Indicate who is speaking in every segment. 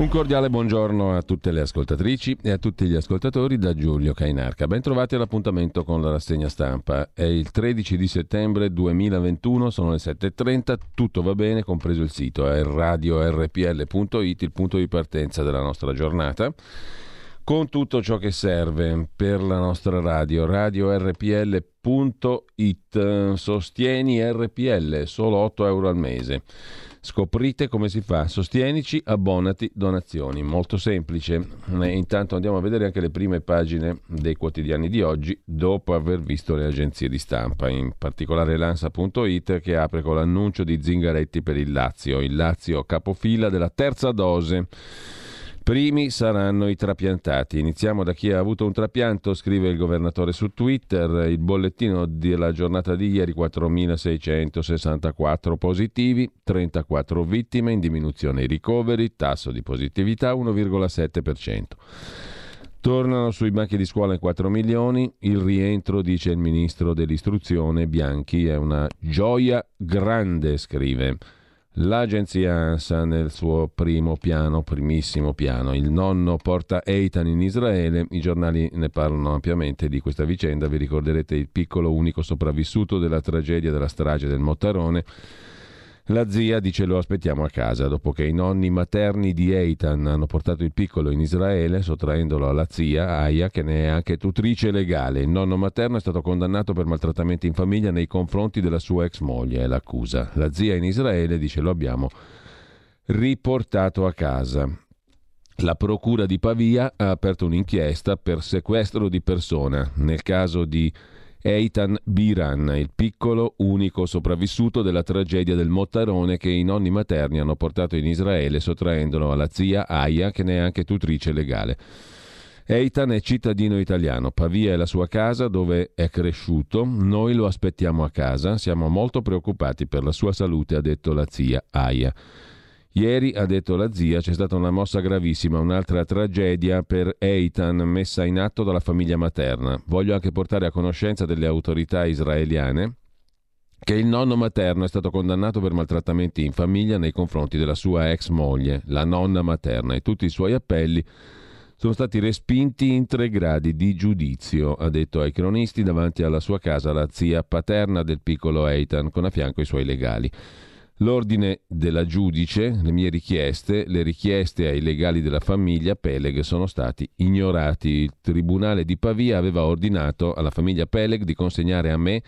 Speaker 1: Un cordiale buongiorno a tutte le ascoltatrici e a tutti gli ascoltatori da Giulio Cainarca. Bentrovati all'appuntamento con la rassegna stampa. È il 13 di settembre 2021, sono le 7.30, tutto va bene, compreso il sito, è radiorpl.it, il punto di partenza della nostra giornata con tutto ciò che serve per la nostra radio, radiorpl.it, sostieni RPL, solo 8 euro al mese. Scoprite come si fa, sostienici, abbonati, donazioni. Molto semplice. E intanto andiamo a vedere anche le prime pagine dei quotidiani di oggi dopo aver visto le agenzie di stampa, in particolare Lansa.it che apre con l'annuncio di Zingaretti per il Lazio, il Lazio capofila della terza dose. Primi saranno i trapiantati. Iniziamo da chi ha avuto un trapianto, scrive il governatore su Twitter. Il bollettino della giornata di ieri, 4.664 positivi, 34 vittime, in diminuzione i ricoveri, tasso di positività 1,7%. Tornano sui banchi di scuola in 4 milioni, il rientro, dice il ministro dell'istruzione Bianchi, è una gioia grande, scrive. L'agenzia ANSA nel suo primo piano, primissimo piano, il nonno porta Eitan in Israele, i giornali ne parlano ampiamente di questa vicenda, vi ricorderete il piccolo unico sopravvissuto della tragedia della strage del Mottarone la zia dice lo aspettiamo a casa dopo che i nonni materni di Eitan hanno portato il piccolo in Israele sottraendolo alla zia Aya che ne è anche tutrice legale. Il nonno materno è stato condannato per maltrattamenti in famiglia nei confronti della sua ex moglie, è l'accusa. La zia in Israele dice lo abbiamo riportato a casa. La procura di Pavia ha aperto un'inchiesta per sequestro di persona nel caso di Eitan Biran, il piccolo unico sopravvissuto della tragedia del Mottarone che i nonni materni hanno portato in Israele sottraendolo alla zia Aya che ne è anche tutrice legale. Eitan è cittadino italiano, Pavia è la sua casa dove è cresciuto, noi lo aspettiamo a casa, siamo molto preoccupati per la sua salute, ha detto la zia Aya. Ieri, ha detto la zia, c'è stata una mossa gravissima, un'altra tragedia per Eitan messa in atto dalla famiglia materna. Voglio anche portare a conoscenza delle autorità israeliane che il nonno materno è stato condannato per maltrattamenti in famiglia nei confronti della sua ex moglie, la nonna materna, e tutti i suoi appelli sono stati respinti in tre gradi di giudizio, ha detto ai cronisti davanti alla sua casa la zia paterna del piccolo Eitan, con a fianco i suoi legali. L'ordine della giudice, le mie richieste, le richieste ai legali della famiglia Peleg sono stati ignorati. Il tribunale di Pavia aveva ordinato alla famiglia Peleg di consegnare a me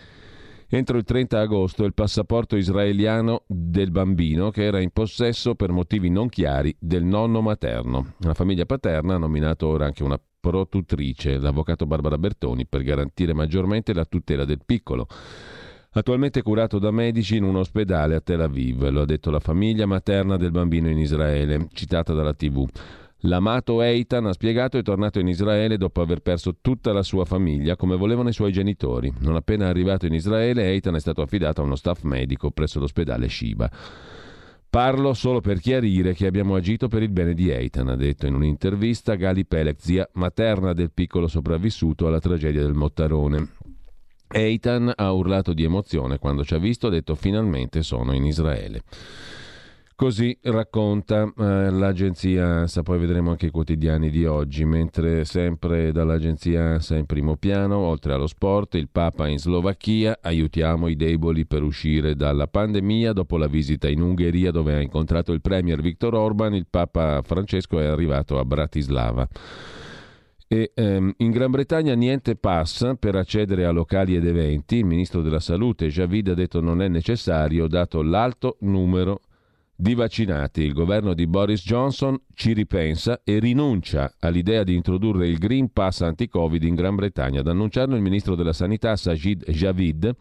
Speaker 1: entro il 30 agosto il passaporto israeliano del bambino che era in possesso per motivi non chiari del nonno materno. La famiglia paterna ha nominato ora anche una protutrice, l'avvocato Barbara Bertoni, per garantire maggiormente la tutela del piccolo attualmente curato da medici in un ospedale a Tel Aviv, lo ha detto la famiglia materna del bambino in Israele, citata dalla TV. L'amato Eitan, ha spiegato, è tornato in Israele dopo aver perso tutta la sua famiglia come volevano i suoi genitori. Non appena arrivato in Israele, Eitan è stato affidato a uno staff medico presso l'ospedale Shiba. Parlo solo per chiarire che abbiamo agito per il bene di Eitan, ha detto in un'intervista Gali Pelek, zia materna del piccolo sopravvissuto alla tragedia del Mottarone. Eitan ha urlato di emozione quando ci ha visto, ha detto finalmente sono in Israele. Così racconta eh, l'agenzia ANSA, poi vedremo anche i quotidiani di oggi, mentre sempre dall'agenzia ANSA in primo piano, oltre allo sport, il Papa in Slovacchia, aiutiamo i deboli per uscire dalla pandemia, dopo la visita in Ungheria dove ha incontrato il Premier Viktor Orban, il Papa Francesco è arrivato a Bratislava. E, ehm, in Gran Bretagna niente passa per accedere a locali ed eventi. Il ministro della Salute Javid ha detto non è necessario, dato l'alto numero di vaccinati. Il governo di Boris Johnson ci ripensa e rinuncia all'idea di introdurre il Green Pass anti-Covid in Gran Bretagna. Ad annunciarlo il ministro della Sanità Sajid Javid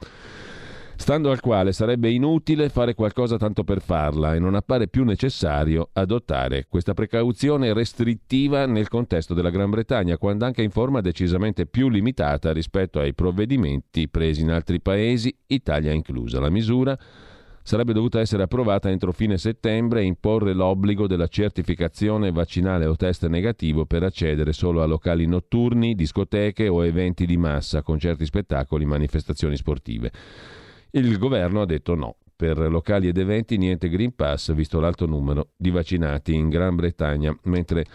Speaker 1: stando al quale sarebbe inutile fare qualcosa tanto per farla e non appare più necessario adottare questa precauzione restrittiva nel contesto della Gran Bretagna, quando anche in forma decisamente più limitata rispetto ai provvedimenti presi in altri paesi, Italia inclusa. La misura sarebbe dovuta essere approvata entro fine settembre e imporre l'obbligo della certificazione vaccinale o test negativo per accedere solo a locali notturni, discoteche o eventi di massa, concerti, spettacoli, manifestazioni sportive. Il governo ha detto no. per locali ed eventi niente Green Pass, visto l'alto numero di vaccinati in Gran Bretagna, mentre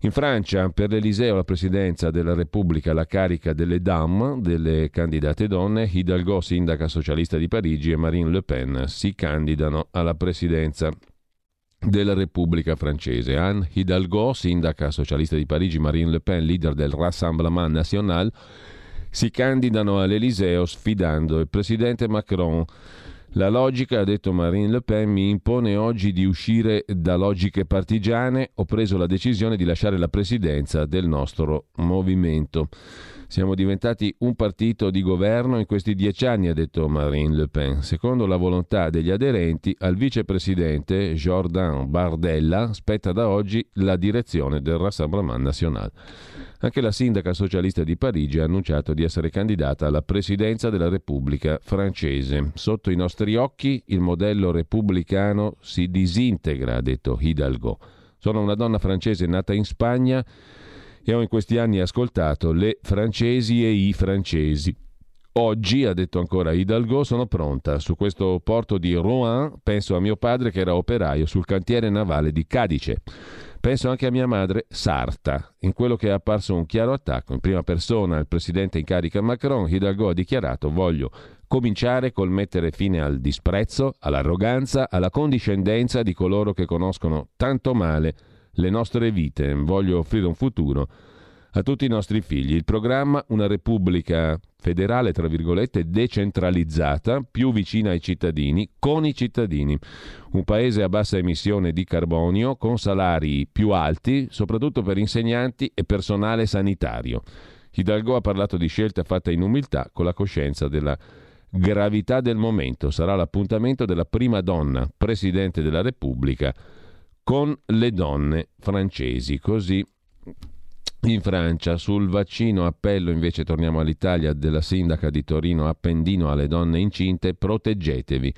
Speaker 1: in Francia, per l'Eliseo, la presidenza della Repubblica, la carica delle dames, delle candidate donne, Hidalgo, sindaca socialista di Parigi, e Marine Le Pen si candidano alla presidenza della Repubblica francese. Anne Hidalgo, sindaca socialista di Parigi, Marine Le Pen, leader del Rassemblement National, si candidano all'Eliseo sfidando il presidente Macron la logica, ha detto Marine Le Pen, mi impone oggi di uscire da logiche partigiane. Ho preso la decisione di lasciare la presidenza del nostro movimento. Siamo diventati un partito di governo in questi dieci anni, ha detto Marine Le Pen. Secondo la volontà degli aderenti, al vicepresidente Jordan Bardella spetta da oggi la direzione del Rassemblement National. Anche la sindaca socialista di Parigi ha annunciato di essere candidata alla presidenza della Repubblica francese. Sotto i nostri occhi il modello repubblicano si disintegra, ha detto Hidalgo. Sono una donna francese nata in Spagna e ho in questi anni ascoltato le francesi e i francesi. Oggi, ha detto ancora Hidalgo, sono pronta. Su questo porto di Rouen penso a mio padre che era operaio sul cantiere navale di Cadice. Penso anche a mia madre Sarta. In quello che è apparso un chiaro attacco in prima persona al presidente in carica Macron, Hidalgo ha dichiarato voglio cominciare col mettere fine al disprezzo, all'arroganza, alla condiscendenza di coloro che conoscono tanto male le nostre vite, voglio offrire un futuro a tutti i nostri figli. Il programma Una Repubblica federale, tra virgolette, decentralizzata, più vicina ai cittadini, con i cittadini. Un paese a bassa emissione di carbonio, con salari più alti, soprattutto per insegnanti e personale sanitario. Hidalgo ha parlato di scelte fatte in umiltà, con la coscienza della gravità del momento. Sarà l'appuntamento della prima donna, Presidente della Repubblica, con le donne francesi. Così in Francia. Sul vaccino appello invece torniamo all'Italia della sindaca di Torino Appendino alle donne incinte, proteggetevi.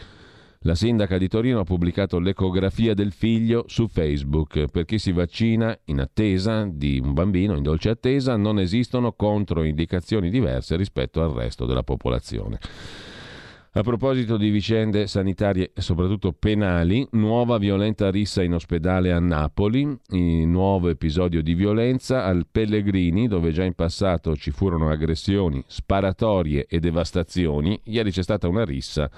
Speaker 1: La sindaca di Torino ha pubblicato l'ecografia del figlio su Facebook. Per chi si vaccina in attesa di un bambino, in dolce attesa, non esistono controindicazioni diverse rispetto al resto della popolazione. A proposito di vicende sanitarie e soprattutto penali, nuova violenta rissa in ospedale a Napoli, nuovo episodio di violenza al Pellegrini, dove già in passato ci furono aggressioni, sparatorie e devastazioni. Ieri c'è stata una rissa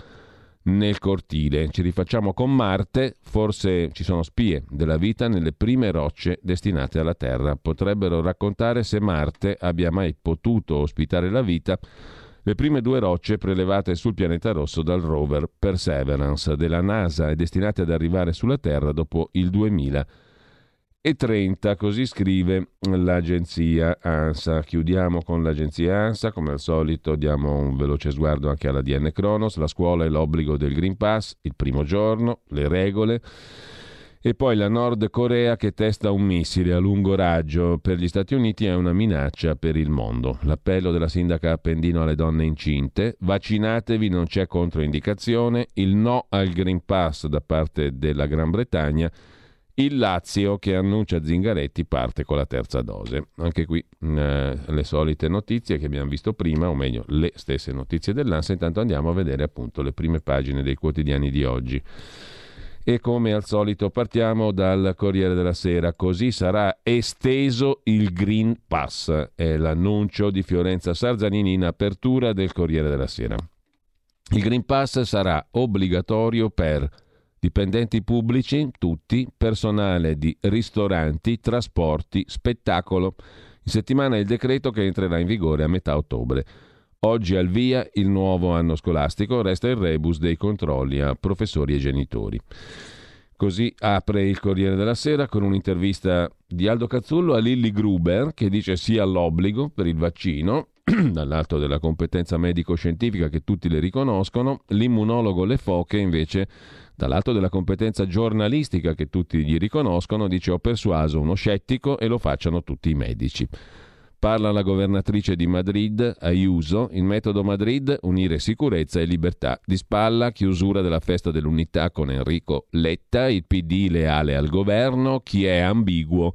Speaker 1: nel cortile. Ci rifacciamo con Marte, forse ci sono spie della vita nelle prime rocce destinate alla Terra. Potrebbero raccontare se Marte abbia mai potuto ospitare la vita le prime due rocce prelevate sul pianeta rosso dal rover Perseverance della NASA e destinate ad arrivare sulla Terra dopo il 2030, così scrive l'agenzia ANSA. Chiudiamo con l'agenzia ANSA, come al solito diamo un veloce sguardo anche alla DN Kronos, la scuola e l'obbligo del Green Pass, il primo giorno, le regole. E poi la Nord Corea che testa un missile a lungo raggio per gli Stati Uniti è una minaccia per il mondo. L'appello della sindaca Appendino alle donne incinte, vaccinatevi, non c'è controindicazione, il no al Green Pass da parte della Gran Bretagna, il Lazio che annuncia Zingaretti parte con la terza dose. Anche qui eh, le solite notizie che abbiamo visto prima, o meglio le stesse notizie dell'ANSA, intanto andiamo a vedere appunto le prime pagine dei quotidiani di oggi e come al solito partiamo dal Corriere della Sera. Così sarà esteso il Green Pass, è l'annuncio di Fiorenza Sarzanini in apertura del Corriere della Sera. Il Green Pass sarà obbligatorio per dipendenti pubblici, tutti, personale di ristoranti, trasporti, spettacolo. In settimana il decreto che entrerà in vigore a metà ottobre. Oggi al via il nuovo anno scolastico, resta il rebus dei controlli a professori e genitori. Così apre il Corriere della Sera con un'intervista di Aldo Cazzullo a Lilly Gruber che dice sì all'obbligo per il vaccino, dall'alto della competenza medico-scientifica che tutti le riconoscono, l'immunologo Le Foche invece dall'alto della competenza giornalistica che tutti gli riconoscono dice ho persuaso uno scettico e lo facciano tutti i medici. Parla la governatrice di Madrid, Ayuso, il metodo Madrid, unire sicurezza e libertà. Di spalla, chiusura della festa dell'unità con Enrico Letta, il PD leale al governo, chi è ambiguo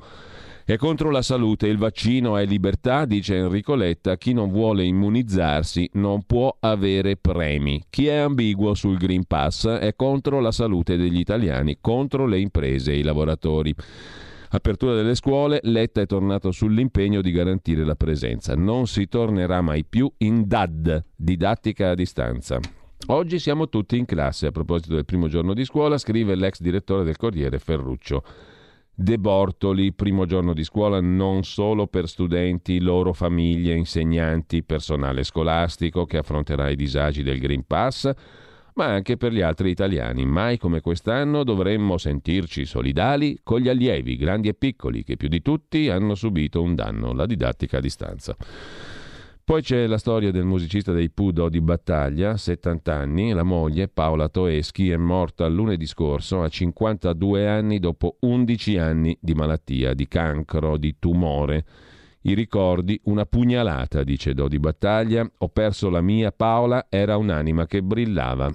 Speaker 1: È contro la salute, il vaccino è libertà, dice Enrico Letta, chi non vuole immunizzarsi non può avere premi. Chi è ambiguo sul Green Pass è contro la salute degli italiani, contro le imprese e i lavoratori. Apertura delle scuole, Letta è tornato sull'impegno di garantire la presenza. Non si tornerà mai più in DAD, didattica a distanza. Oggi siamo tutti in classe. A proposito del primo giorno di scuola, scrive l'ex direttore del Corriere Ferruccio. De Bortoli, primo giorno di scuola non solo per studenti, loro famiglie, insegnanti, personale scolastico che affronterà i disagi del Green Pass, ma anche per gli altri italiani. Mai come quest'anno dovremmo sentirci solidali con gli allievi, grandi e piccoli, che più di tutti hanno subito un danno, la didattica a distanza. Poi c'è la storia del musicista dei Pudo di Battaglia, 70 anni, la moglie Paola Toeschi è morta lunedì scorso a 52 anni dopo 11 anni di malattia, di cancro, di tumore. I ricordi, una pugnalata, dice Dodi Battaglia, ho perso la mia Paola, era un'anima che brillava.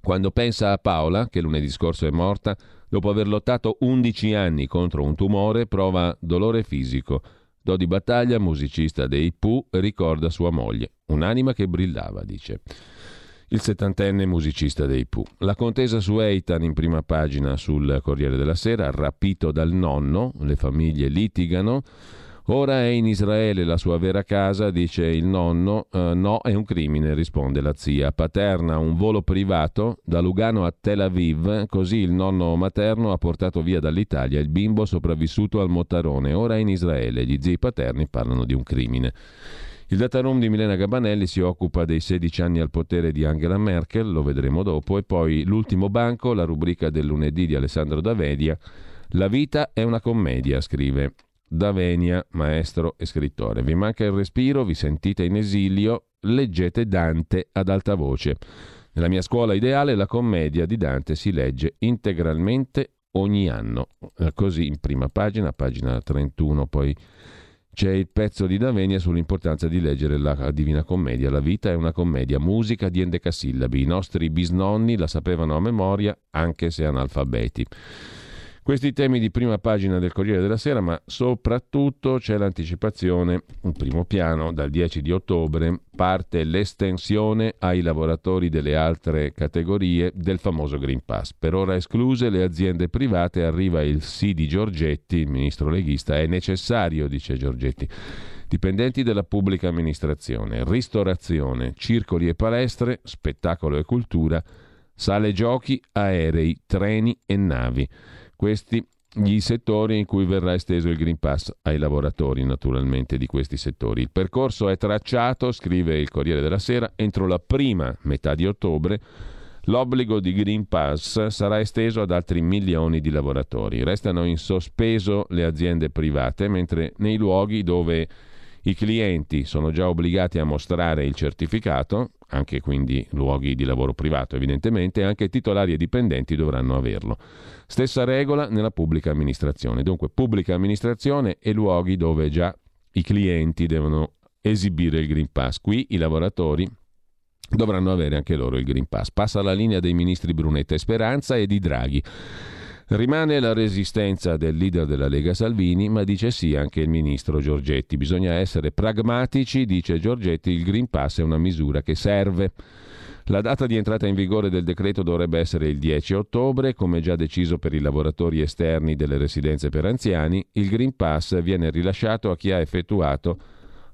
Speaker 1: Quando pensa a Paola, che lunedì scorso è morta, dopo aver lottato 11 anni contro un tumore, prova dolore fisico Dodi Battaglia, musicista dei Pooh, ricorda sua moglie, un'anima che brillava, dice. Il settantenne musicista dei Pooh. La contesa su Eitan in prima pagina sul Corriere della Sera, rapito dal nonno, le famiglie litigano. Ora è in Israele la sua vera casa, dice il nonno. Uh, no, è un crimine, risponde la zia. Paterna un volo privato da Lugano a Tel Aviv, così il nonno materno ha portato via dall'Italia il bimbo sopravvissuto al Mottarone. Ora è in Israele, gli zii paterni parlano di un crimine. Il dataroom di Milena Gabanelli si occupa dei 16 anni al potere di Angela Merkel, lo vedremo dopo, e poi l'ultimo banco, la rubrica del lunedì di Alessandro Davedia. La vita è una commedia, scrive Davenia, maestro e scrittore. Vi manca il respiro, vi sentite in esilio, leggete Dante ad alta voce. Nella mia scuola ideale la commedia di Dante si legge integralmente ogni anno. Così in prima pagina, pagina 31, poi c'è il pezzo di Davenia sull'importanza di leggere la Divina Commedia. La vita è una commedia, musica di endecasillabi. I nostri bisnonni la sapevano a memoria, anche se analfabeti. Questi temi di prima pagina del Corriere della Sera, ma soprattutto c'è l'anticipazione, un primo piano, dal 10 di ottobre parte l'estensione ai lavoratori delle altre categorie del famoso Green Pass. Per ora escluse le aziende private, arriva il sì di Giorgetti, il ministro leghista, è necessario, dice Giorgetti dipendenti della pubblica amministrazione, ristorazione, circoli e palestre, spettacolo e cultura, sale giochi, aerei, treni e navi. Questi gli settori in cui verrà esteso il Green Pass ai lavoratori naturalmente di questi settori. Il percorso è tracciato, scrive il Corriere della Sera, entro la prima metà di ottobre l'obbligo di Green Pass sarà esteso ad altri milioni di lavoratori. Restano in sospeso le aziende private, mentre nei luoghi dove i clienti sono già obbligati a mostrare il certificato, anche quindi luoghi di lavoro privato evidentemente, anche titolari e dipendenti dovranno averlo. Stessa regola nella pubblica amministrazione. Dunque pubblica amministrazione e luoghi dove già i clienti devono esibire il Green Pass. Qui i lavoratori dovranno avere anche loro il Green Pass. Passa la linea dei ministri Brunetta e Speranza e di Draghi. Rimane la resistenza del leader della Lega Salvini, ma dice sì anche il ministro Giorgetti. Bisogna essere pragmatici, dice Giorgetti, il Green Pass è una misura che serve. La data di entrata in vigore del decreto dovrebbe essere il 10 ottobre, come già deciso per i lavoratori esterni delle residenze per anziani. Il Green Pass viene rilasciato a chi ha effettuato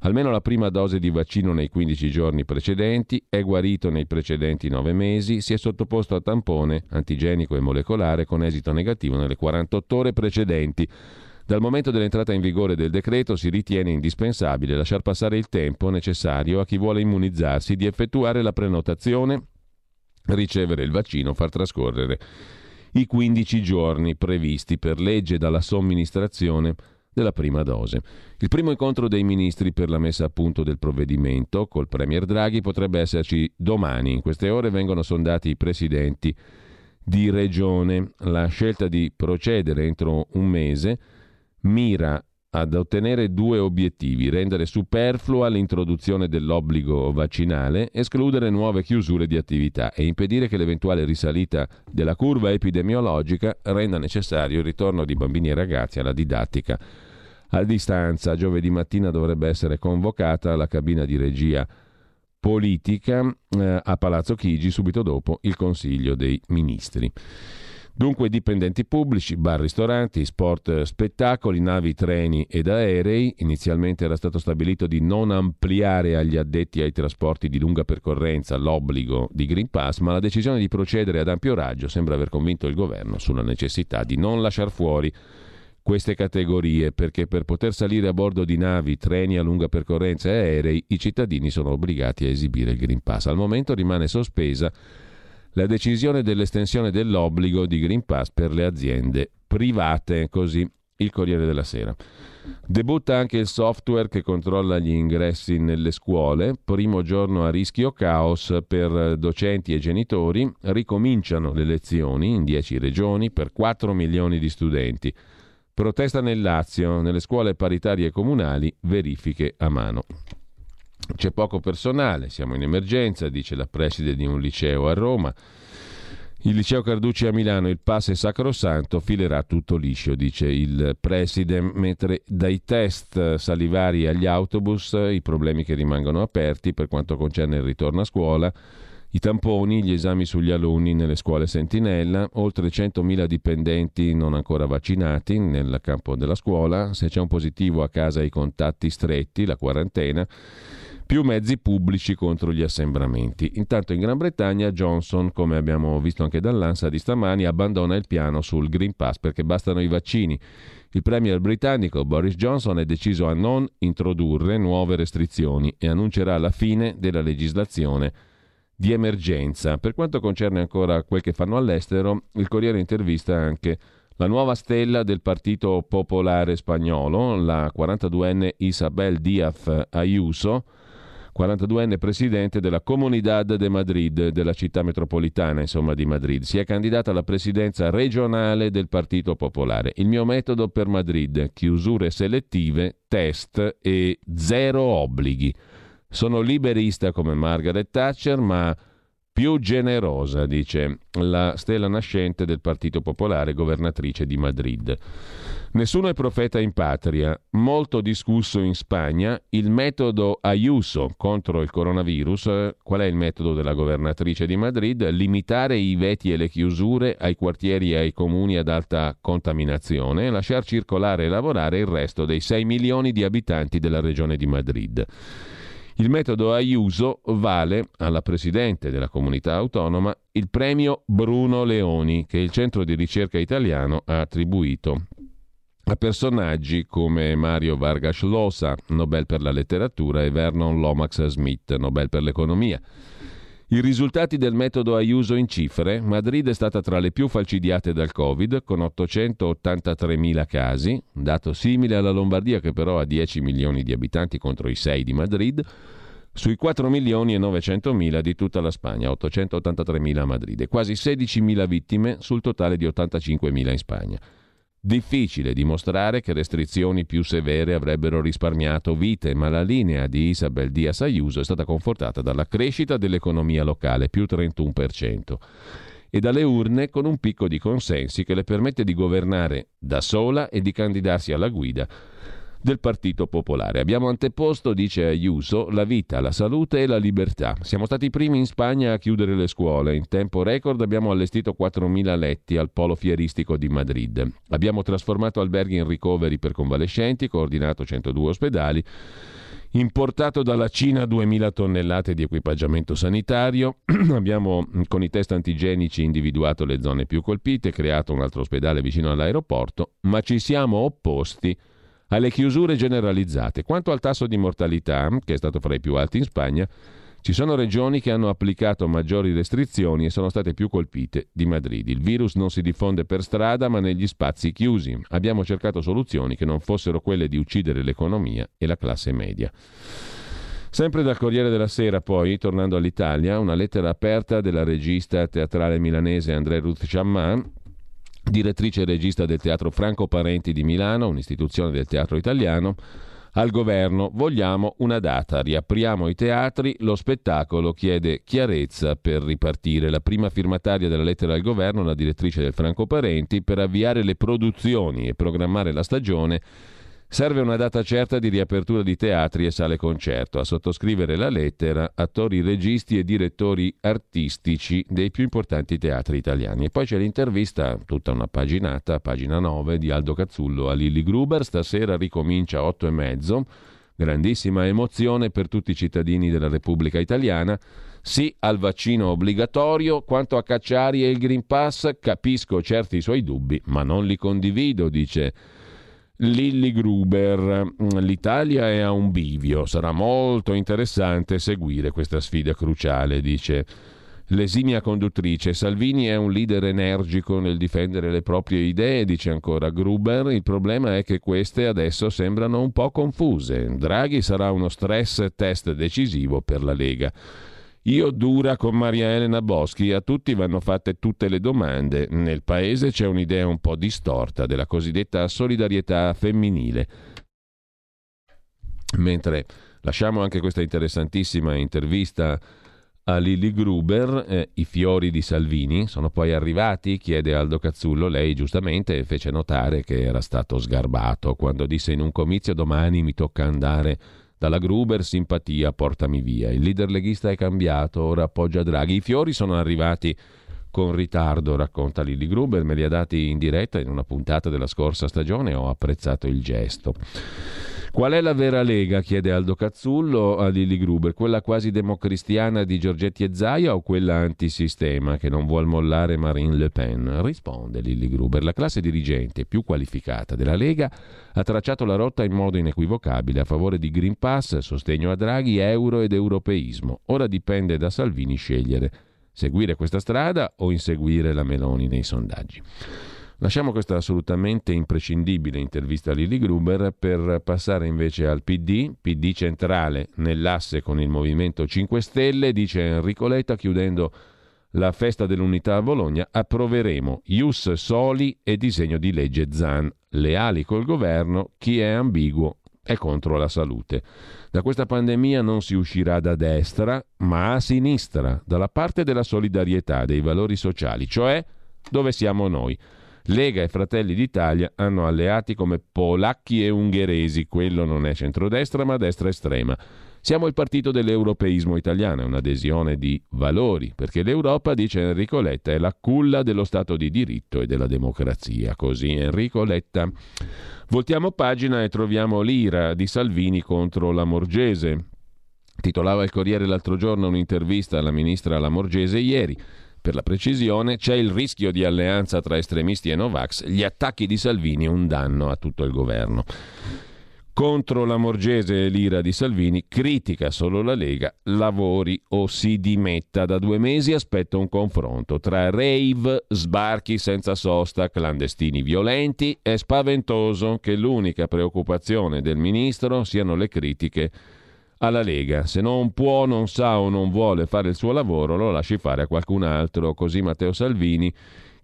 Speaker 1: almeno la prima dose di vaccino nei 15 giorni precedenti, è guarito nei precedenti 9 mesi, si è sottoposto a tampone antigenico e molecolare con esito negativo nelle 48 ore precedenti. Dal momento dell'entrata in vigore del decreto si ritiene indispensabile lasciar passare il tempo necessario a chi vuole immunizzarsi di effettuare la prenotazione, ricevere il vaccino, far trascorrere i 15 giorni previsti per legge dalla somministrazione della prima dose. Il primo incontro dei ministri per la messa a punto del provvedimento col Premier Draghi potrebbe esserci domani. In queste ore vengono sondati i presidenti di regione. La scelta di procedere entro un mese mira ad ottenere due obiettivi, rendere superflua l'introduzione dell'obbligo vaccinale, escludere nuove chiusure di attività e impedire che l'eventuale risalita della curva epidemiologica renda necessario il ritorno di bambini e ragazzi alla didattica a distanza. Giovedì mattina dovrebbe essere convocata la cabina di regia politica eh, a Palazzo Chigi subito dopo il Consiglio dei Ministri. Dunque dipendenti pubblici, bar, ristoranti, sport, spettacoli, navi, treni ed aerei. Inizialmente era stato stabilito di non ampliare agli addetti ai trasporti di lunga percorrenza l'obbligo di Green Pass, ma la decisione di procedere ad ampio raggio sembra aver convinto il governo sulla necessità di non lasciar fuori queste categorie perché per poter salire a bordo di navi, treni a lunga percorrenza e aerei i cittadini sono obbligati a esibire il Green Pass. Al momento rimane sospesa la decisione dell'estensione dell'obbligo di Green Pass per le aziende private, così il Corriere della Sera. Debutta anche il software che controlla gli ingressi nelle scuole, primo giorno a rischio caos per docenti e genitori, ricominciano le lezioni in 10 regioni per 4 milioni di studenti. Protesta nel Lazio, nelle scuole paritarie comunali, verifiche a mano. C'è poco personale, siamo in emergenza, dice la preside di un liceo a Roma. Il liceo Carducci a Milano, il pass è sacrosanto, filerà tutto liscio, dice il preside, mentre dai test salivari agli autobus i problemi che rimangono aperti per quanto concerne il ritorno a scuola, i tamponi, gli esami sugli alunni nelle scuole sentinella, oltre 100.000 dipendenti non ancora vaccinati nel campo della scuola, se c'è un positivo a casa i contatti stretti, la quarantena più mezzi pubblici contro gli assembramenti. Intanto in Gran Bretagna Johnson, come abbiamo visto anche dall'ANSA di stamani, abbandona il piano sul Green Pass perché bastano i vaccini. Il premier britannico Boris Johnson è deciso a non introdurre nuove restrizioni e annuncerà la fine della legislazione di emergenza. Per quanto concerne ancora quel che fanno all'estero, il Corriere intervista anche la nuova stella del Partito Popolare Spagnolo, la 42enne Isabel Díaz Ayuso, 42enne presidente della Comunidad de Madrid, della città metropolitana insomma, di Madrid. Si è candidata alla presidenza regionale del Partito Popolare. Il mio metodo per Madrid, chiusure selettive, test e zero obblighi. Sono liberista come Margaret Thatcher, ma più generosa, dice la stella nascente del Partito Popolare, governatrice di Madrid. Nessuno è profeta in patria. Molto discusso in Spagna il metodo Ayuso contro il coronavirus. Qual è il metodo della governatrice di Madrid? Limitare i veti e le chiusure ai quartieri e ai comuni ad alta contaminazione e lasciar circolare e lavorare il resto dei 6 milioni di abitanti della regione di Madrid. Il metodo Ayuso vale alla Presidente della comunità autonoma il premio Bruno Leoni che il Centro di ricerca italiano ha attribuito a personaggi come Mario Vargas Llosa, Nobel per la letteratura, e Vernon Lomax Smith, Nobel per l'economia. I risultati del metodo Ayuso in cifre, Madrid è stata tra le più falcidiate dal Covid, con 883.000 casi, dato simile alla Lombardia che però ha 10 milioni di abitanti contro i 6 di Madrid, sui 4 milioni e 900.000 di tutta la Spagna, 883.000 a Madrid, e quasi 16.000 vittime sul totale di 85.000 in Spagna. Difficile dimostrare che restrizioni più severe avrebbero risparmiato vite, ma la linea di Isabel Díaz Ayuso è stata confortata dalla crescita dell'economia locale, più 31%, e dalle urne con un picco di consensi che le permette di governare da sola e di candidarsi alla guida del Partito Popolare. Abbiamo anteposto, dice Ayuso, la vita, la salute e la libertà. Siamo stati i primi in Spagna a chiudere le scuole. In tempo record abbiamo allestito 4.000 letti al polo fieristico di Madrid. Abbiamo trasformato alberghi in ricoveri per convalescenti, coordinato 102 ospedali importato dalla Cina 2000 tonnellate di equipaggiamento sanitario, abbiamo con i test antigenici individuato le zone più colpite, creato un altro ospedale vicino all'aeroporto, ma ci siamo opposti alle chiusure generalizzate. Quanto al tasso di mortalità, che è stato fra i più alti in Spagna, ci sono regioni che hanno applicato maggiori restrizioni e sono state più colpite di Madrid. Il virus non si diffonde per strada ma negli spazi chiusi. Abbiamo cercato soluzioni che non fossero quelle di uccidere l'economia e la classe media. Sempre dal Corriere della Sera, poi, tornando all'Italia, una lettera aperta della regista teatrale milanese André Ruth Chamman, direttrice e regista del Teatro Franco Parenti di Milano, un'istituzione del teatro italiano, al governo. Vogliamo una data, riapriamo i teatri, lo spettacolo chiede chiarezza per ripartire. La prima firmataria della lettera al governo, la direttrice del Franco Parenti, per avviare le produzioni e programmare la stagione Serve una data certa di riapertura di teatri e sale concerto. A sottoscrivere la lettera attori, registi e direttori artistici dei più importanti teatri italiani. E poi c'è l'intervista, tutta una paginata, pagina 9, di Aldo Cazzullo a Lilli Gruber. Stasera ricomincia a 8 e mezzo. Grandissima emozione per tutti i cittadini della Repubblica Italiana. Sì al vaccino obbligatorio. Quanto a Cacciari e il Green Pass, capisco certi suoi dubbi, ma non li condivido, dice Lilly Gruber. L'Italia è a un bivio, sarà molto interessante seguire questa sfida cruciale, dice l'esimia conduttrice. Salvini è un leader energico nel difendere le proprie idee, dice ancora Gruber. Il problema è che queste adesso sembrano un po' confuse. Draghi sarà uno stress test decisivo per la Lega. Io dura con Maria Elena Boschi, a tutti vanno fatte tutte le domande. Nel paese c'è un'idea un po' distorta della cosiddetta solidarietà femminile. Mentre lasciamo anche questa interessantissima intervista a Lili Gruber, eh, i fiori di Salvini sono poi arrivati? chiede Aldo Cazzullo. Lei giustamente fece notare che era stato sgarbato quando disse in un comizio domani mi tocca andare dalla Gruber simpatia, portami via. Il leader leghista è cambiato, ora appoggia Draghi. I fiori sono arrivati con ritardo, racconta Lilli Gruber, me li ha dati in diretta in una puntata della scorsa stagione ho apprezzato il gesto. Qual è la vera Lega? chiede Aldo Cazzullo a Lili Gruber, quella quasi democristiana di Giorgetti e Zaia o quella antisistema che non vuol mollare Marine Le Pen? Risponde Lili Gruber, la classe dirigente più qualificata della Lega ha tracciato la rotta in modo inequivocabile a favore di Green Pass, sostegno a Draghi, euro ed europeismo. Ora dipende da Salvini scegliere seguire questa strada o inseguire la Meloni nei sondaggi. Lasciamo questa assolutamente imprescindibile intervista a Lili Gruber per passare invece al PD, PD centrale nell'asse con il Movimento 5 Stelle, dice Enrico Letta chiudendo la festa dell'unità a Bologna, approveremo Ius Soli e disegno di legge Zan, leali col governo, chi è ambiguo è contro la salute. Da questa pandemia non si uscirà da destra, ma a sinistra, dalla parte della solidarietà, dei valori sociali, cioè dove siamo noi. Lega e Fratelli d'Italia hanno alleati come polacchi e ungheresi, quello non è centrodestra ma destra estrema. Siamo il partito dell'europeismo italiano, è un'adesione di valori, perché l'Europa, dice Enrico Letta, è la culla dello Stato di diritto e della democrazia. Così Enrico Letta. Voltiamo pagina e troviamo l'ira di Salvini contro la Morgese. Titolava il Corriere l'altro giorno un'intervista alla ministra Lamorgese ieri. Per la precisione, c'è il rischio di alleanza tra estremisti e Novax, gli attacchi di Salvini un danno a tutto il governo. Contro la Morgese e l'ira di Salvini, critica solo la Lega, lavori o si dimetta. Da due mesi aspetta un confronto tra rave, sbarchi senza sosta, clandestini violenti. È spaventoso che l'unica preoccupazione del ministro siano le critiche alla Lega. Se non può, non sa o non vuole fare il suo lavoro, lo lasci fare a qualcun altro. Così Matteo Salvini,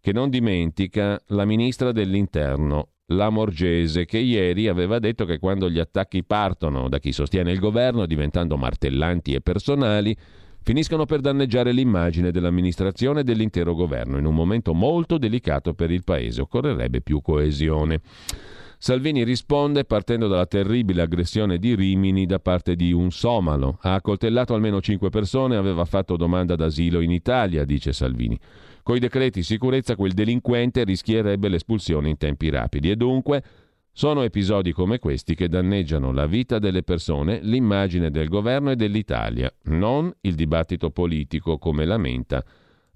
Speaker 1: che non dimentica la ministra dell'Interno, la Morgese, che ieri aveva detto che quando gli attacchi partono da chi sostiene il governo, diventando martellanti e personali, finiscono per danneggiare l'immagine dell'amministrazione e dell'intero governo. In un momento molto delicato per il Paese occorrerebbe più coesione. Salvini risponde partendo dalla terribile aggressione di Rimini da parte di un somalo. Ha accoltellato almeno cinque persone e aveva fatto domanda d'asilo in Italia, dice Salvini. Coi decreti sicurezza quel delinquente rischierebbe l'espulsione in tempi rapidi e dunque sono episodi come questi che danneggiano la vita delle persone, l'immagine del governo e dell'Italia, non il dibattito politico come lamenta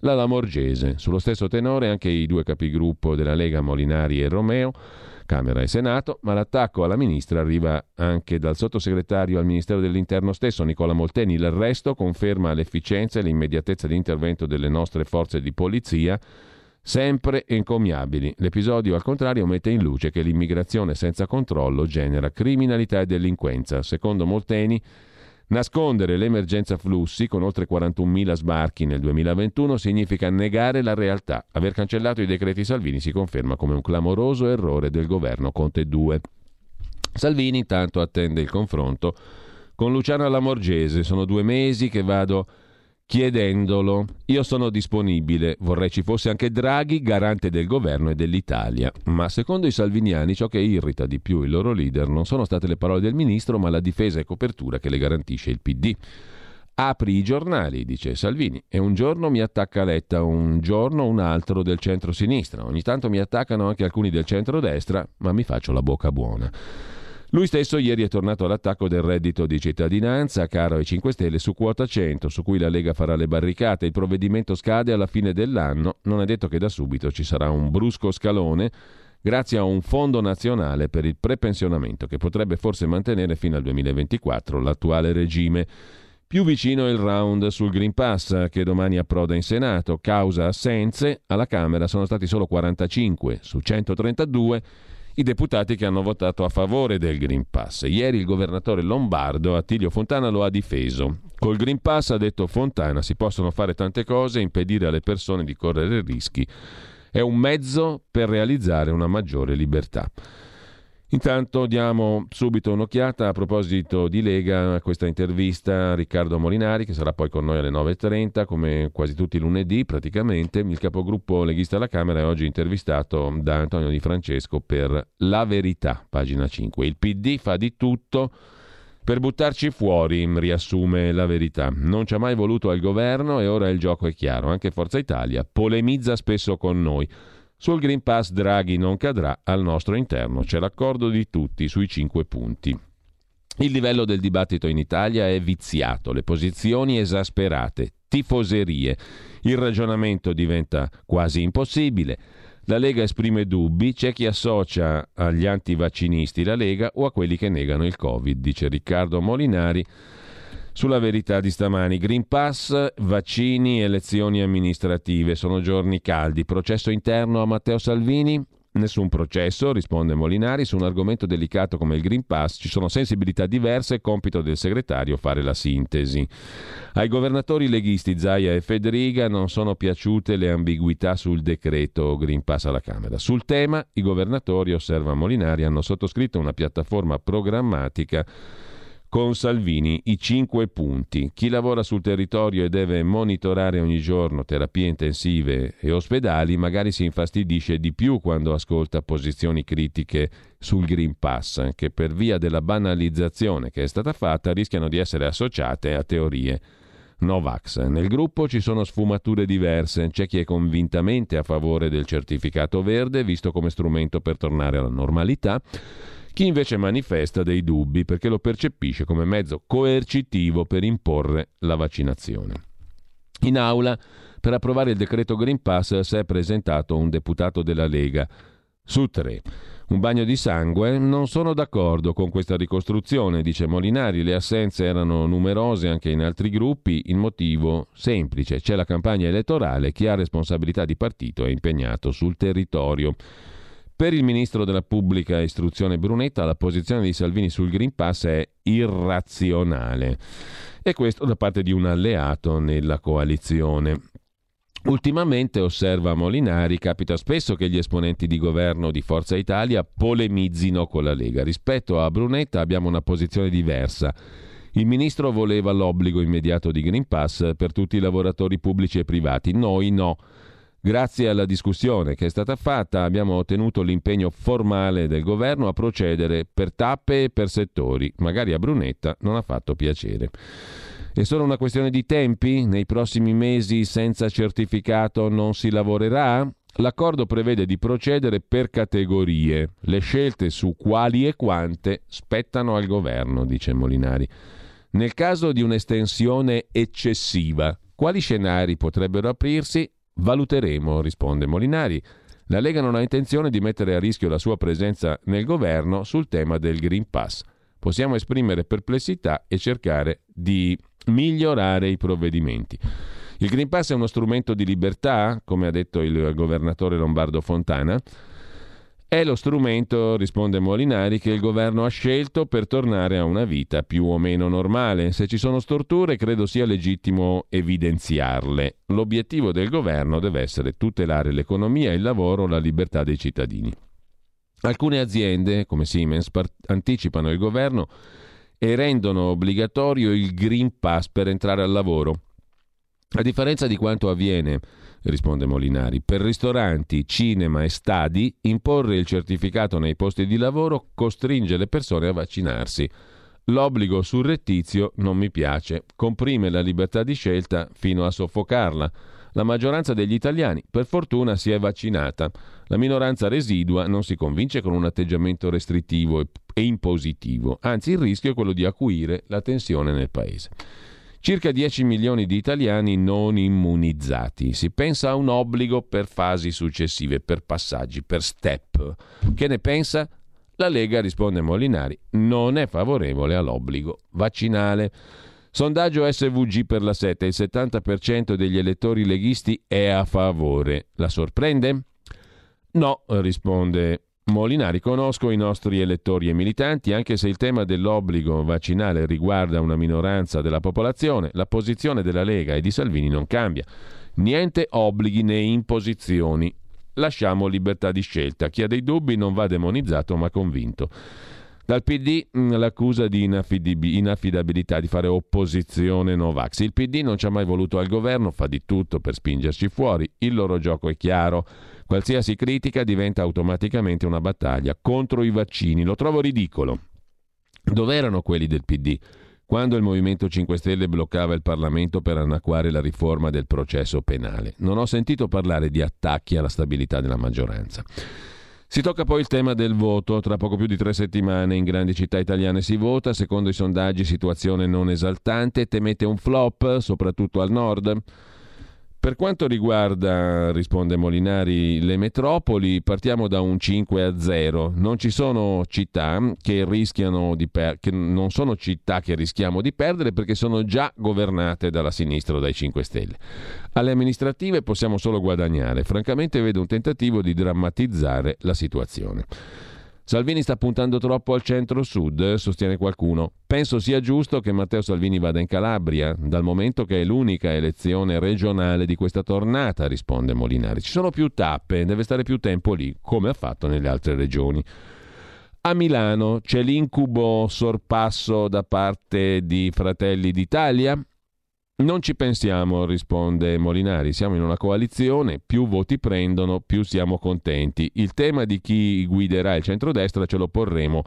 Speaker 1: la Lamorgese. Sullo stesso tenore anche i due capigruppo della Lega Molinari e Romeo Camera e Senato, ma l'attacco alla ministra arriva anche dal sottosegretario al Ministero dell'Interno stesso, Nicola Molteni. L'arresto conferma l'efficienza e l'immediatezza di intervento delle nostre forze di polizia, sempre encomiabili. L'episodio, al contrario, mette in luce che l'immigrazione senza controllo genera criminalità e delinquenza. Secondo Molteni, Nascondere l'emergenza flussi con oltre 41.000 sbarchi nel 2021 significa negare la realtà. Aver cancellato i decreti Salvini si conferma come un clamoroso errore del governo Conte 2. Salvini intanto attende il confronto con Luciano Lamorgese. Sono due mesi che vado chiedendolo. Io sono disponibile, vorrei ci fosse anche Draghi, garante del governo e dell'Italia. Ma secondo i salviniani ciò che irrita di più il loro leader non sono state le parole del ministro, ma la difesa e copertura che le garantisce il PD. Apri i giornali, dice Salvini, e un giorno mi attacca Letta, un giorno un altro del centro-sinistra. Ogni tanto mi attaccano anche alcuni del centro-destra, ma mi faccio la bocca buona. Lui stesso ieri è tornato all'attacco del reddito di cittadinanza, caro ai 5 Stelle, su quota 100, su cui la Lega farà le barricate. Il provvedimento scade alla fine dell'anno, non è detto che da subito ci sarà un brusco scalone grazie a un fondo nazionale per il prepensionamento che potrebbe forse mantenere fino al 2024 l'attuale regime. Più vicino il round sul Green Pass che domani approda in Senato. Causa assenze. Alla Camera sono stati solo 45 su 132 i deputati che hanno votato a favore del Green Pass. Ieri il governatore lombardo Attilio Fontana lo ha difeso. Col Green Pass, ha detto Fontana, si possono fare tante cose e impedire alle persone di correre rischi. È un mezzo per realizzare una maggiore libertà. Intanto diamo subito un'occhiata a proposito di Lega a questa intervista a Riccardo Molinari che sarà poi con noi alle 9.30 come quasi tutti i lunedì praticamente. Il capogruppo leghista alla Camera è oggi intervistato da Antonio Di Francesco per La Verità, pagina 5. Il PD fa di tutto per buttarci fuori, riassume la verità. Non ci ha mai voluto al governo e ora il gioco è chiaro. Anche Forza Italia polemizza spesso con noi. Sul Green Pass Draghi non cadrà al nostro interno, c'è l'accordo di tutti sui cinque punti. Il livello del dibattito in Italia è viziato, le posizioni esasperate, tifoserie, il ragionamento diventa quasi impossibile. La Lega esprime dubbi, c'è chi associa agli antivaccinisti la Lega o a quelli che negano il Covid, dice Riccardo Molinari sulla verità di stamani. Green Pass, vaccini, elezioni amministrative. Sono giorni caldi. Processo interno a Matteo Salvini? Nessun processo, risponde Molinari, su un argomento delicato come il Green Pass ci sono sensibilità diverse compito del segretario fare la sintesi. Ai governatori leghisti Zaia e Federiga non sono piaciute le ambiguità sul decreto Green Pass alla Camera. Sul tema i governatori, osserva Molinari, hanno sottoscritto una piattaforma programmatica con Salvini i cinque punti. Chi lavora sul territorio e deve monitorare ogni giorno terapie intensive e ospedali magari si infastidisce di più quando ascolta posizioni critiche sul Green Pass, che per via della banalizzazione che è stata fatta rischiano di essere associate a teorie Novax. Nel gruppo ci sono sfumature diverse, c'è chi è convintamente a favore del certificato verde visto come strumento per tornare alla normalità chi invece manifesta dei dubbi perché lo percepisce come mezzo coercitivo per imporre la vaccinazione. In aula, per approvare il decreto Green Pass, si è presentato un deputato della Lega su tre. Un bagno di sangue? Non sono d'accordo con questa ricostruzione, dice Molinari. Le assenze erano numerose anche in altri gruppi. Il motivo semplice: c'è la campagna elettorale, chi ha responsabilità di partito è impegnato sul territorio. Per il ministro della pubblica istruzione Brunetta la posizione di Salvini sul Green Pass è irrazionale e questo da parte di un alleato nella coalizione. Ultimamente, osserva Molinari, capita spesso che gli esponenti di governo di Forza Italia polemizzino con la Lega. Rispetto a Brunetta abbiamo una posizione diversa. Il ministro voleva l'obbligo immediato di Green Pass per tutti i lavoratori pubblici e privati, noi no. Grazie alla discussione che è stata fatta abbiamo ottenuto l'impegno formale del governo a procedere per tappe e per settori. Magari a Brunetta non ha fatto piacere. È solo una questione di tempi? Nei prossimi mesi senza certificato non si lavorerà? L'accordo prevede di procedere per categorie. Le scelte su quali e quante spettano al governo, dice Molinari. Nel caso di un'estensione eccessiva, quali scenari potrebbero aprirsi? Valuteremo, risponde Molinari. La Lega non ha intenzione di mettere a rischio la sua presenza nel governo sul tema del Green Pass. Possiamo esprimere perplessità e cercare di migliorare i provvedimenti. Il Green Pass è uno strumento di libertà, come ha detto il governatore Lombardo Fontana, è lo strumento, risponde Molinari, che il governo ha scelto per tornare a una vita più o meno normale. Se ci sono storture, credo sia legittimo evidenziarle. L'obiettivo del governo deve essere tutelare l'economia, il lavoro, la libertà dei cittadini. Alcune aziende, come Siemens, anticipano il governo e rendono obbligatorio il Green Pass per entrare al lavoro. A differenza di quanto avviene, risponde Molinari, per ristoranti, cinema e stadi, imporre il certificato nei posti di lavoro costringe le persone a vaccinarsi. L'obbligo surrettizio non mi piace, comprime la libertà di scelta fino a soffocarla. La maggioranza degli italiani, per fortuna, si è vaccinata. La minoranza residua non si convince con un atteggiamento restrittivo e impositivo, anzi il rischio è quello di acuire la tensione nel paese. Circa 10 milioni di italiani non immunizzati. Si pensa a un obbligo per fasi successive, per passaggi, per step. Che ne pensa? La Lega, risponde Molinari, non è favorevole all'obbligo vaccinale. Sondaggio SVG per la 7, il 70% degli elettori leghisti è a favore. La sorprende? No, risponde Molinari. Conosco i nostri elettori e militanti, anche se il tema dell'obbligo vaccinale riguarda una minoranza della popolazione, la posizione della Lega e di Salvini non cambia. Niente obblighi né imposizioni. Lasciamo libertà di scelta. Chi ha dei dubbi non va demonizzato ma convinto. Dal PD mm, l'accusa di inaffidabilità, di fare opposizione Novax. Il PD non ci ha mai voluto al governo, fa di tutto per spingerci fuori. Il loro gioco è chiaro. Qualsiasi critica diventa automaticamente una battaglia contro i vaccini. Lo trovo ridicolo. Dove erano quelli del PD? Quando il Movimento 5 Stelle bloccava il Parlamento per annacquare la riforma del processo penale. Non ho sentito parlare di attacchi alla stabilità della maggioranza. Si tocca poi il tema del voto. Tra poco più di tre settimane in grandi città italiane si vota. Secondo i sondaggi, situazione non esaltante. Temete un flop, soprattutto al nord? Per quanto riguarda, risponde Molinari, le metropoli, partiamo da un 5 a 0. Non ci sono città che rischiano di per- che non sono città che rischiamo di perdere perché sono già governate dalla sinistra o dai 5 Stelle. Alle amministrative possiamo solo guadagnare. Francamente vedo un tentativo di drammatizzare la situazione. Salvini sta puntando troppo al centro-sud, sostiene qualcuno. Penso sia giusto che Matteo Salvini vada in Calabria, dal momento che è l'unica elezione regionale di questa tornata, risponde Molinari. Ci sono più tappe, deve stare più tempo lì, come ha fatto nelle altre regioni. A Milano c'è l'incubo sorpasso da parte di Fratelli d'Italia? Non ci pensiamo, risponde Molinari, siamo in una coalizione, più voti prendono, più siamo contenti. Il tema di chi guiderà il centrodestra ce lo porremo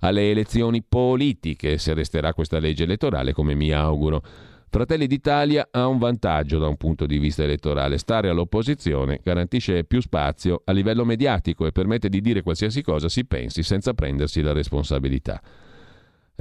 Speaker 1: alle elezioni politiche, se resterà questa legge elettorale, come mi auguro. Fratelli d'Italia ha un vantaggio da un punto di vista elettorale. Stare all'opposizione garantisce più spazio a livello mediatico e permette di dire qualsiasi cosa si pensi senza prendersi la responsabilità.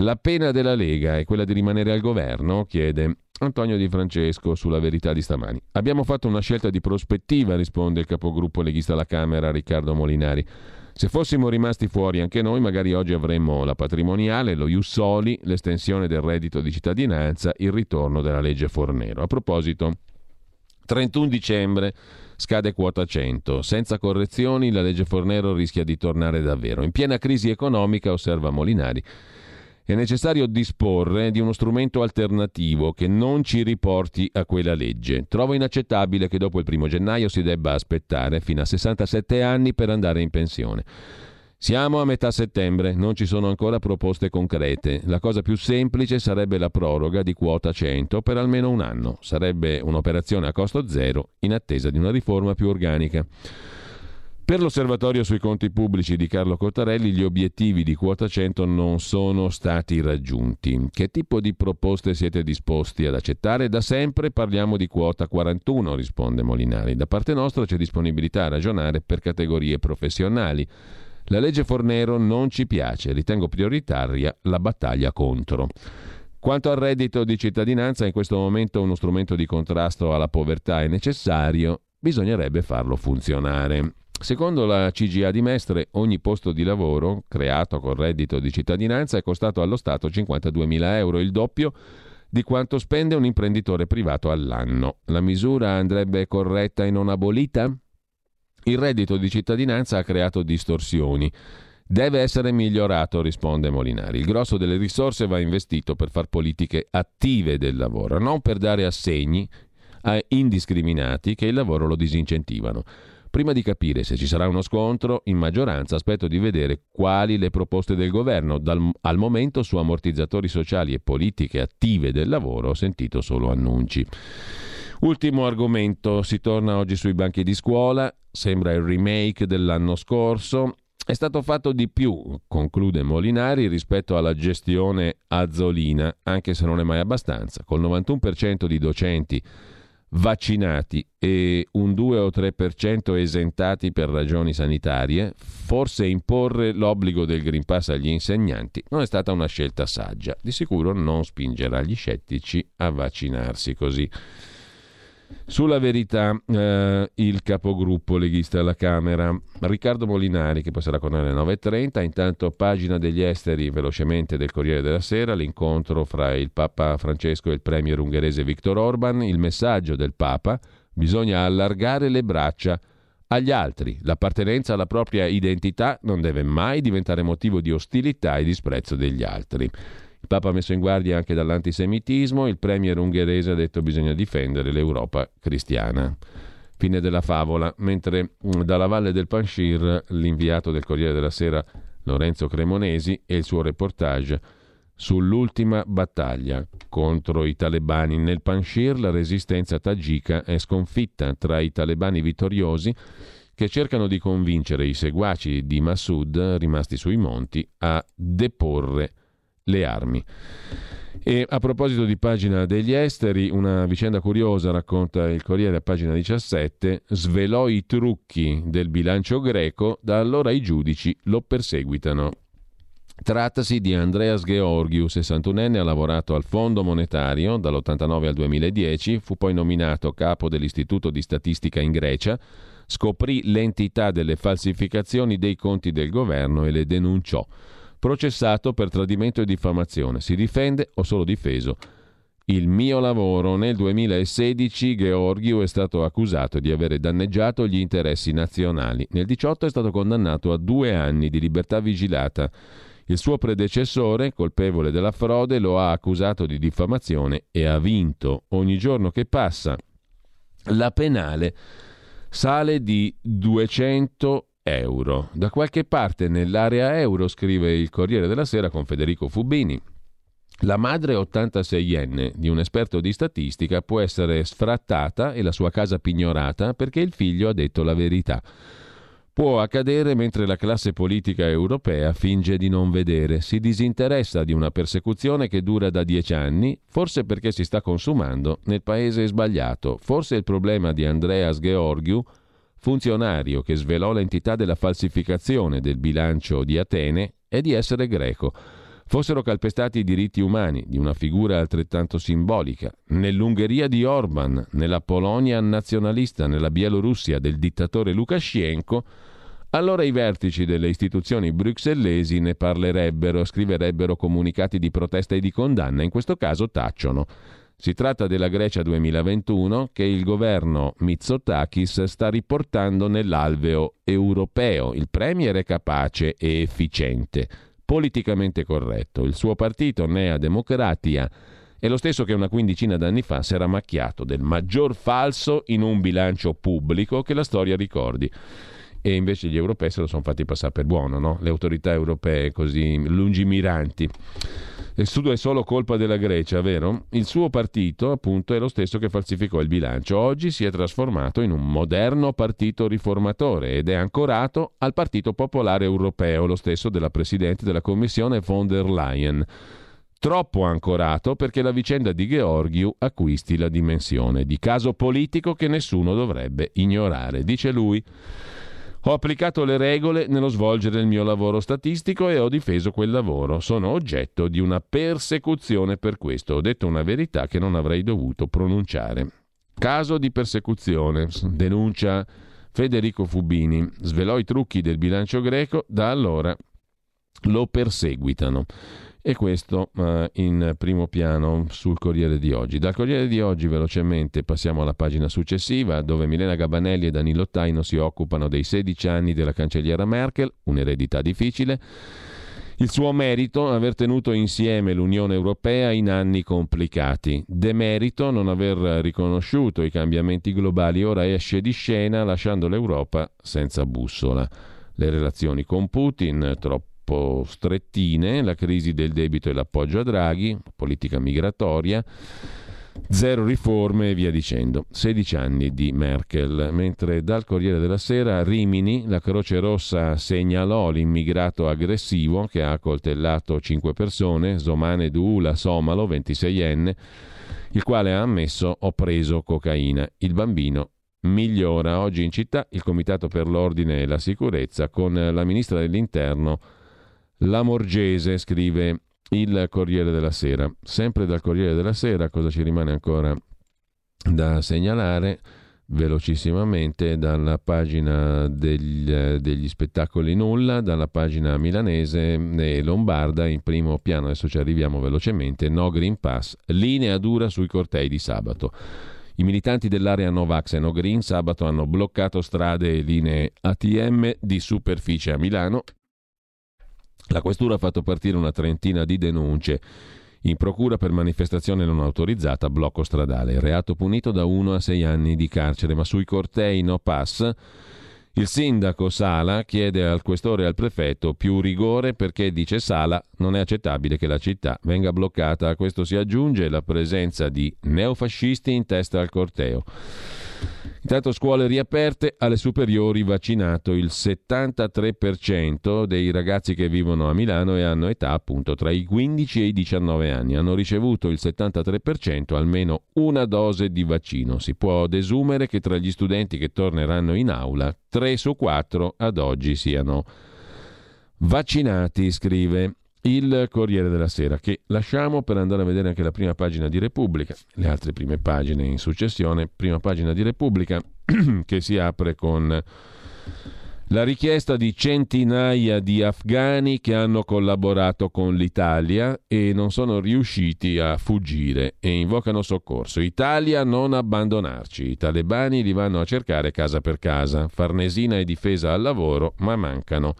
Speaker 1: La pena della Lega è quella di rimanere al governo? chiede Antonio Di Francesco sulla verità di stamani. Abbiamo fatto una scelta di prospettiva, risponde il capogruppo leghista alla Camera Riccardo Molinari. Se fossimo rimasti fuori anche noi, magari oggi avremmo la patrimoniale, lo Ius Soli, l'estensione del reddito di cittadinanza, il ritorno della legge Fornero. A proposito, 31 dicembre scade quota 100. Senza correzioni la legge Fornero rischia di tornare davvero. In piena crisi economica, osserva Molinari, è necessario disporre di uno strumento alternativo che non ci riporti a quella legge. Trovo inaccettabile che dopo il primo gennaio si debba aspettare fino a 67 anni per andare in pensione. Siamo a metà settembre, non ci sono ancora proposte concrete. La cosa più semplice sarebbe la proroga di quota 100 per almeno un anno. Sarebbe un'operazione a costo zero in attesa di una riforma più organica. Per l'osservatorio sui conti pubblici di Carlo Cottarelli gli obiettivi di quota 100 non sono stati raggiunti. Che tipo di proposte siete disposti ad accettare? Da sempre parliamo di quota 41, risponde Molinari. Da parte nostra c'è disponibilità a ragionare per categorie professionali. La legge Fornero non ci piace, ritengo prioritaria la battaglia contro. Quanto al reddito di cittadinanza, in questo momento uno strumento di contrasto alla povertà è necessario, bisognerebbe farlo funzionare. Secondo la CGA di Mestre, ogni posto di lavoro creato con reddito di cittadinanza è costato allo Stato 52.000 euro, il doppio di quanto spende un imprenditore privato all'anno. La misura andrebbe corretta e non abolita? Il reddito di cittadinanza ha creato distorsioni. Deve essere migliorato, risponde Molinari. Il grosso delle risorse va investito per far politiche attive del lavoro, non per dare assegni a indiscriminati che il lavoro lo disincentivano. Prima di capire se ci sarà uno scontro, in maggioranza aspetto di vedere quali le proposte del governo. Dal, al momento su ammortizzatori sociali e politiche attive del lavoro ho sentito solo annunci. Ultimo argomento, si torna oggi sui banchi di scuola, sembra il remake dell'anno scorso. È stato fatto di più, conclude Molinari, rispetto alla gestione azzolina, anche se non è mai abbastanza. Col 91% di docenti vaccinati e un 2 o 3% esentati per ragioni sanitarie, forse imporre l'obbligo del Green Pass agli insegnanti non è stata una scelta saggia. Di sicuro non spingerà gli scettici a vaccinarsi così. Sulla verità, eh, il capogruppo leghista alla Camera, Riccardo Molinari, che poi sarà con noi alle 9.30, intanto pagina degli esteri velocemente del Corriere della Sera, l'incontro fra il Papa Francesco e il premier ungherese Viktor Orban, il messaggio del Papa, bisogna allargare le braccia agli altri, l'appartenenza alla propria identità non deve mai diventare motivo di ostilità e disprezzo degli altri. Il Papa messo in guardia anche dall'antisemitismo, il premier ungherese ha detto bisogna difendere l'Europa cristiana. Fine della favola, mentre mm, dalla valle del Panshir l'inviato del Corriere della Sera Lorenzo Cremonesi e il suo reportage sull'ultima battaglia contro i talebani nel Panshir, la resistenza tagika è sconfitta tra i talebani vittoriosi che cercano di convincere i seguaci di Massoud rimasti sui monti a deporre le armi. E a proposito di pagina degli esteri, una vicenda curiosa racconta il Corriere a pagina 17, svelò i trucchi del bilancio greco, da allora i giudici lo perseguitano. Trattasi di Andreas Georgiou, 61enne, ha lavorato al Fondo Monetario dall'89 al 2010, fu poi nominato capo dell'Istituto di Statistica in Grecia, scoprì l'entità delle falsificazioni dei conti del governo e le denunciò processato per tradimento e diffamazione. Si difende o solo difeso? Il mio lavoro. Nel 2016 Georgiou è stato accusato di avere danneggiato gli interessi nazionali. Nel 2018 è stato condannato a due anni di libertà vigilata. Il suo predecessore, colpevole della frode, lo ha accusato di diffamazione e ha vinto. Ogni giorno che passa la penale sale di 200 euro. Da qualche parte nell'area euro, scrive il Corriere della Sera con Federico Fubini, la madre 86enne di un esperto di statistica può essere sfrattata e la sua casa pignorata perché il figlio ha detto la verità. Può accadere mentre la classe politica europea finge di non vedere, si disinteressa di una persecuzione che dura da dieci anni, forse perché si sta consumando nel paese sbagliato. Forse il problema di Andreas Georgiou funzionario che svelò l'entità della falsificazione del bilancio di Atene è di essere greco. Fossero calpestati i diritti umani di una figura altrettanto simbolica, nell'Ungheria di Orban, nella Polonia nazionalista, nella Bielorussia del dittatore Lukashenko, allora i vertici delle istituzioni bruxellesi ne parlerebbero, scriverebbero comunicati di protesta e di condanna, in questo caso tacciono. Si tratta della Grecia 2021 che il governo Mitsotakis sta riportando nell'alveo europeo. Il premier è capace e efficiente, politicamente corretto. Il suo partito, Nea Democratia, è lo stesso che una quindicina d'anni fa si era macchiato del maggior falso in un bilancio pubblico che la storia ricordi. E invece gli europei se lo sono fatti passare per buono, no? le autorità europee così lungimiranti. Il Sud è solo colpa della Grecia, vero? Il suo partito, appunto, è lo stesso che falsificò il bilancio. Oggi si è trasformato in un moderno partito riformatore ed è ancorato al Partito Popolare Europeo, lo stesso della Presidente della Commissione von der Leyen. Troppo ancorato perché la vicenda di Georgiou acquisti la dimensione di caso politico che nessuno dovrebbe ignorare, dice lui. Ho applicato le regole nello svolgere il mio lavoro statistico e ho difeso quel lavoro. Sono oggetto di una persecuzione per questo. Ho detto una verità che non avrei dovuto pronunciare. Caso di persecuzione, denuncia Federico Fubini. Svelò i trucchi del bilancio greco, da allora lo perseguitano. E questo uh, in primo piano sul Corriere di oggi. Dal Corriere di oggi velocemente passiamo alla pagina successiva dove Milena Gabanelli e Danilo Taino si occupano dei 16 anni della cancelliera Merkel, un'eredità difficile. Il suo merito aver tenuto insieme l'Unione Europea in anni complicati. Demerito non aver riconosciuto i cambiamenti globali. Ora esce di scena lasciando l'Europa senza bussola. Le relazioni con Putin, troppo troppo strettine, la crisi del debito e l'appoggio a Draghi, politica migratoria. Zero riforme e via dicendo. 16 anni di Merkel. Mentre dal Corriere della Sera a Rimini la Croce Rossa segnalò l'immigrato aggressivo che ha accoltellato 5 persone, Zomane Duula Somalo, 26enne, il quale ha ammesso ho preso cocaina. Il bambino migliora. Oggi in città il Comitato per l'Ordine e la Sicurezza con la ministra dell'Interno Lamorgese, scrive il Corriere della Sera. Sempre dal Corriere della Sera, cosa ci rimane ancora da segnalare? Velocissimamente dalla pagina degli, degli spettacoli nulla, dalla pagina milanese e lombarda in primo piano, adesso ci arriviamo velocemente, no Green Pass, linea dura sui cortei di sabato. I militanti dell'area Novax e No Green sabato hanno bloccato strade e linee ATM di superficie a Milano la questura ha fatto partire una trentina di denunce in procura per manifestazione non autorizzata, blocco stradale, reato punito da 1 a 6 anni di carcere, ma sui cortei no pass il sindaco Sala chiede al questore e al prefetto più rigore perché, dice Sala, non è accettabile che la città venga bloccata. A questo si aggiunge la presenza di neofascisti in testa al corteo. Intanto scuole riaperte, alle superiori vaccinato il 73% dei ragazzi che vivono a Milano e hanno età appunto tra i 15 e i 19 anni. Hanno ricevuto il 73% almeno una dose di vaccino. Si può desumere che tra gli studenti che torneranno in aula, 3 su 4 ad oggi siano vaccinati, scrive il Corriere della Sera, che lasciamo per andare a vedere anche la prima pagina di Repubblica, le altre prime pagine in successione. Prima pagina di Repubblica che si apre con la richiesta di centinaia di afghani che hanno collaborato con l'Italia e non sono riusciti a fuggire e invocano soccorso. Italia non abbandonarci. I talebani li vanno a cercare casa per casa. Farnesina e difesa al lavoro, ma mancano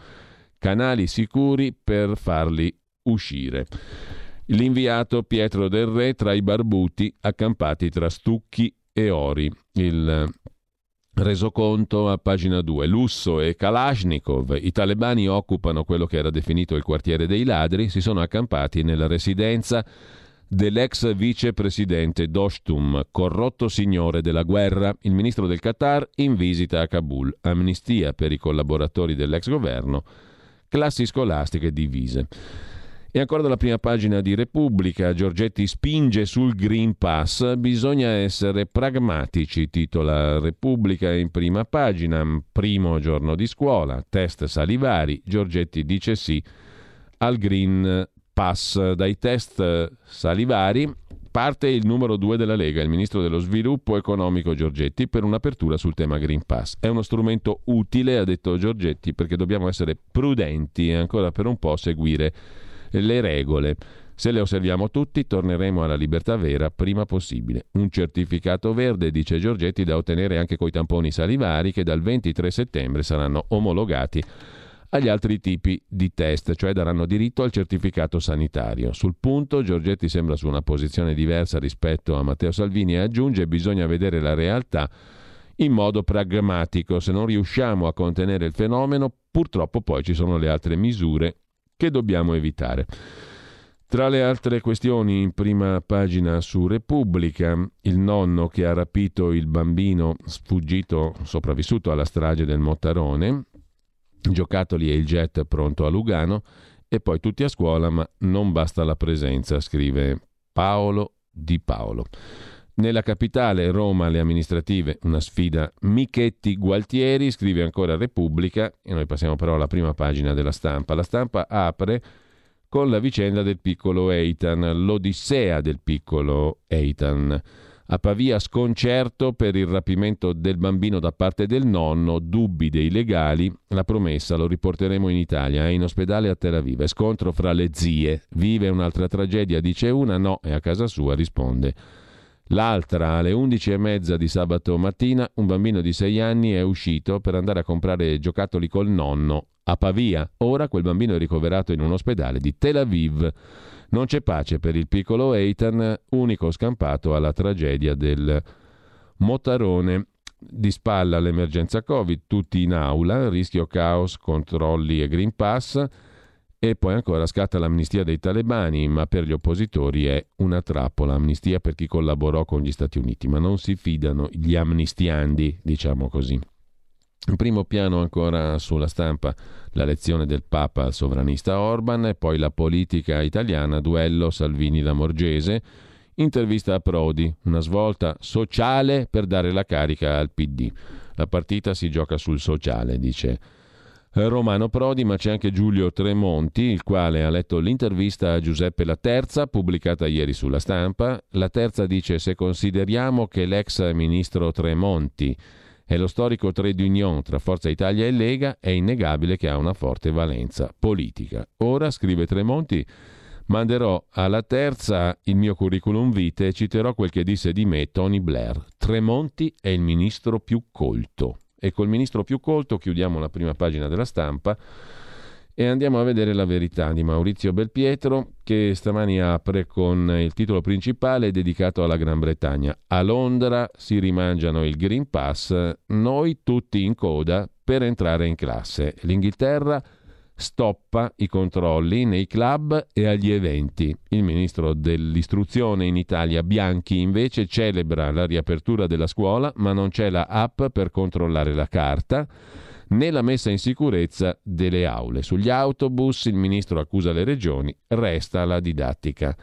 Speaker 1: canali sicuri per farli uscire. L'inviato Pietro del Re tra i barbuti accampati tra stucchi e ori. Il resoconto a pagina 2. Lusso e Kalashnikov, i talebani occupano quello che era definito il quartiere dei ladri, si sono accampati nella residenza dell'ex vicepresidente Doshtum, corrotto signore della guerra, il ministro del Qatar in visita a Kabul. Amnistia per i collaboratori dell'ex governo classi scolastiche divise. E ancora dalla prima pagina di Repubblica, Giorgetti spinge sul Green Pass, bisogna essere pragmatici, titola Repubblica in prima pagina, primo giorno di scuola, test salivari, Giorgetti dice sì al Green Pass. Dai test salivari parte il numero due della Lega, il ministro dello sviluppo economico Giorgetti, per un'apertura sul tema Green Pass. È uno strumento utile, ha detto Giorgetti, perché dobbiamo essere prudenti e ancora per un po' seguire le regole. Se le osserviamo tutti, torneremo alla libertà vera prima possibile. Un certificato verde, dice Giorgetti, da ottenere anche coi tamponi salivari che dal 23 settembre saranno omologati agli altri tipi di test, cioè daranno diritto al certificato sanitario. Sul punto Giorgetti sembra su una posizione diversa rispetto a Matteo Salvini e aggiunge bisogna vedere la realtà in modo pragmatico. Se non riusciamo a contenere il fenomeno, purtroppo poi ci sono le altre misure che dobbiamo evitare. Tra le altre questioni in prima pagina su Repubblica, il nonno che ha rapito il bambino sfuggito, sopravvissuto alla strage del Mottarone, giocattoli e il jet pronto a Lugano e poi tutti a scuola, ma non basta la presenza, scrive Paolo Di Paolo. Nella capitale, Roma, le amministrative, una sfida Michetti-Gualtieri, scrive ancora Repubblica, e noi passiamo però alla prima pagina della stampa. La stampa apre con la vicenda del piccolo Eitan, l'odissea del piccolo Eitan. A Pavia sconcerto per il rapimento del bambino da parte del nonno, dubbi dei legali, la promessa lo riporteremo in Italia, è in ospedale a Tel Aviv, scontro fra le zie, vive un'altra tragedia, dice una, no, e a casa sua risponde. L'altra, alle 11.30 di sabato mattina, un bambino di 6 anni è uscito per andare a comprare giocattoli col nonno a Pavia. Ora quel bambino è ricoverato in un ospedale di Tel Aviv. Non c'è pace per il piccolo Eitan, unico scampato alla tragedia del Motarone. Di spalla l'emergenza Covid, tutti in aula, rischio caos, controlli e Green Pass. E poi ancora scatta l'amnistia dei talebani, ma per gli oppositori è una trappola. Amnistia per chi collaborò con gli Stati Uniti, ma non si fidano gli amnistiandi, diciamo così. In primo piano ancora sulla stampa la lezione del Papa al sovranista Orban e poi la politica italiana, duello Salvini-Lamorgese, intervista a Prodi, una svolta sociale per dare la carica al PD. La partita si gioca sul sociale, dice Romano Prodi, ma c'è anche Giulio Tremonti, il quale ha letto l'intervista a Giuseppe La Terza, pubblicata ieri sulla stampa. La Terza dice se consideriamo che l'ex ministro Tremonti è lo storico trade union tra Forza Italia e Lega, è innegabile che ha una forte valenza politica. Ora, scrive Tremonti, manderò alla terza il mio curriculum vitae e citerò quel che disse di me Tony Blair. Tremonti è il ministro più colto. E col ministro più colto chiudiamo la prima pagina della stampa e andiamo a vedere la verità di Maurizio Belpietro che stamani apre con il titolo principale dedicato alla Gran Bretagna. A Londra si rimangiano il Green Pass, noi tutti in coda per entrare in classe. L'Inghilterra stoppa i controlli nei club e agli eventi. Il ministro dell'istruzione in Italia Bianchi invece celebra la riapertura della scuola, ma non c'è la app per controllare la carta né la messa in sicurezza delle aule. Sugli autobus il ministro accusa le regioni, resta la didattica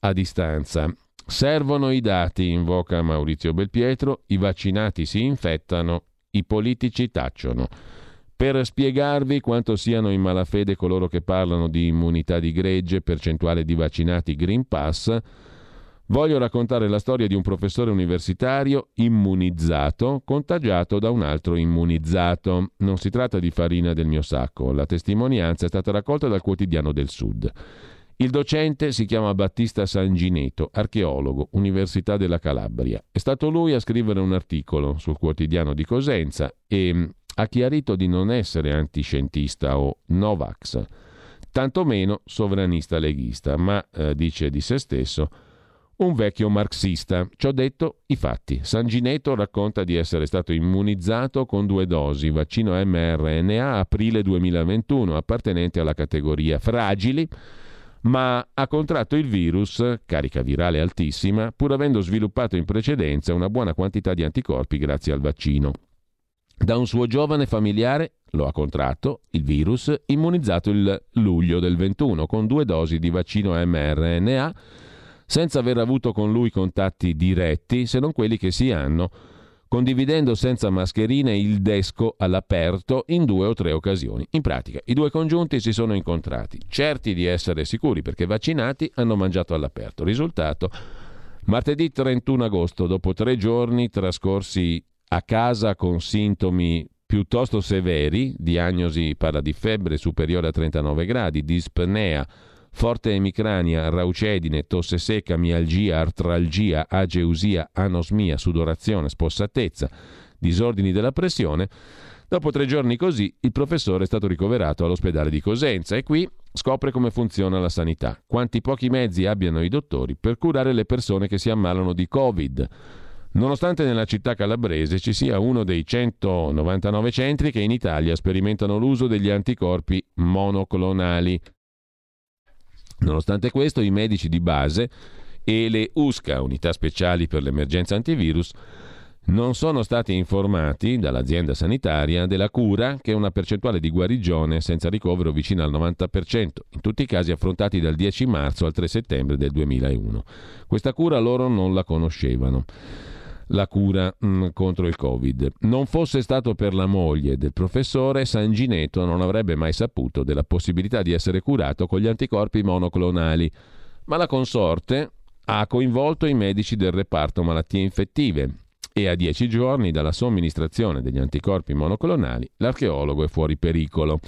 Speaker 1: a distanza. Servono i dati, invoca Maurizio Belpietro, i vaccinati si infettano, i politici tacciono. Per spiegarvi quanto siano in malafede coloro che parlano di immunità di gregge, percentuale di vaccinati Green Pass, voglio raccontare la storia di un professore universitario immunizzato, contagiato da un altro immunizzato. Non si tratta di farina del mio sacco, la testimonianza è stata raccolta dal quotidiano del Sud. Il docente si chiama Battista Sangineto, archeologo, Università della Calabria. È stato lui a scrivere un articolo sul quotidiano di Cosenza e ha chiarito di non essere antiscientista o Novax, tantomeno sovranista leghista, ma eh, dice di se stesso un vecchio marxista. Ci ho detto i fatti. Sangineto racconta di essere stato immunizzato con due dosi, vaccino mRNA aprile 2021, appartenente alla categoria fragili, ma ha contratto il virus, carica virale altissima, pur avendo sviluppato in precedenza una buona quantità di anticorpi grazie al vaccino. Da un suo giovane familiare lo ha contratto, il virus, immunizzato il luglio del 21 con due dosi di vaccino mRNA, senza aver avuto con lui contatti diretti se non quelli che si hanno, condividendo senza mascherine il desco all'aperto in due o tre occasioni. In pratica, i due congiunti si sono incontrati, certi di essere sicuri perché vaccinati hanno mangiato all'aperto. Risultato, martedì 31 agosto, dopo tre giorni trascorsi a casa con sintomi piuttosto severi, diagnosi parla di febbre superiore a 39 gradi, dispnea, forte emicrania, raucedine, tosse secca, mialgia, artralgia, ageusia, anosmia, sudorazione, spossatezza, disordini della pressione. Dopo tre giorni così, il professore è stato ricoverato all'ospedale di Cosenza e qui scopre come funziona la sanità, quanti pochi mezzi abbiano i dottori per curare le persone che si ammalano di Covid Nonostante nella città calabrese ci sia uno dei 199 centri che in Italia sperimentano l'uso degli anticorpi monoclonali. Nonostante questo, i medici di base e le USCA, unità speciali per l'emergenza antivirus, non sono stati informati dall'azienda sanitaria della cura che è una percentuale di guarigione senza ricovero vicina al 90%, in tutti i casi affrontati dal 10 marzo al 3 settembre del 2001. Questa cura loro non la conoscevano la cura mh, mm, contro il Covid. Non fosse stato per la moglie del professore, Sangineto non avrebbe mai saputo della possibilità di essere curato con gli anticorpi monoclonali, ma la consorte ha coinvolto i medici del reparto malattie infettive e a dieci giorni dalla somministrazione degli anticorpi monoclonali l'archeologo è fuori pericolo.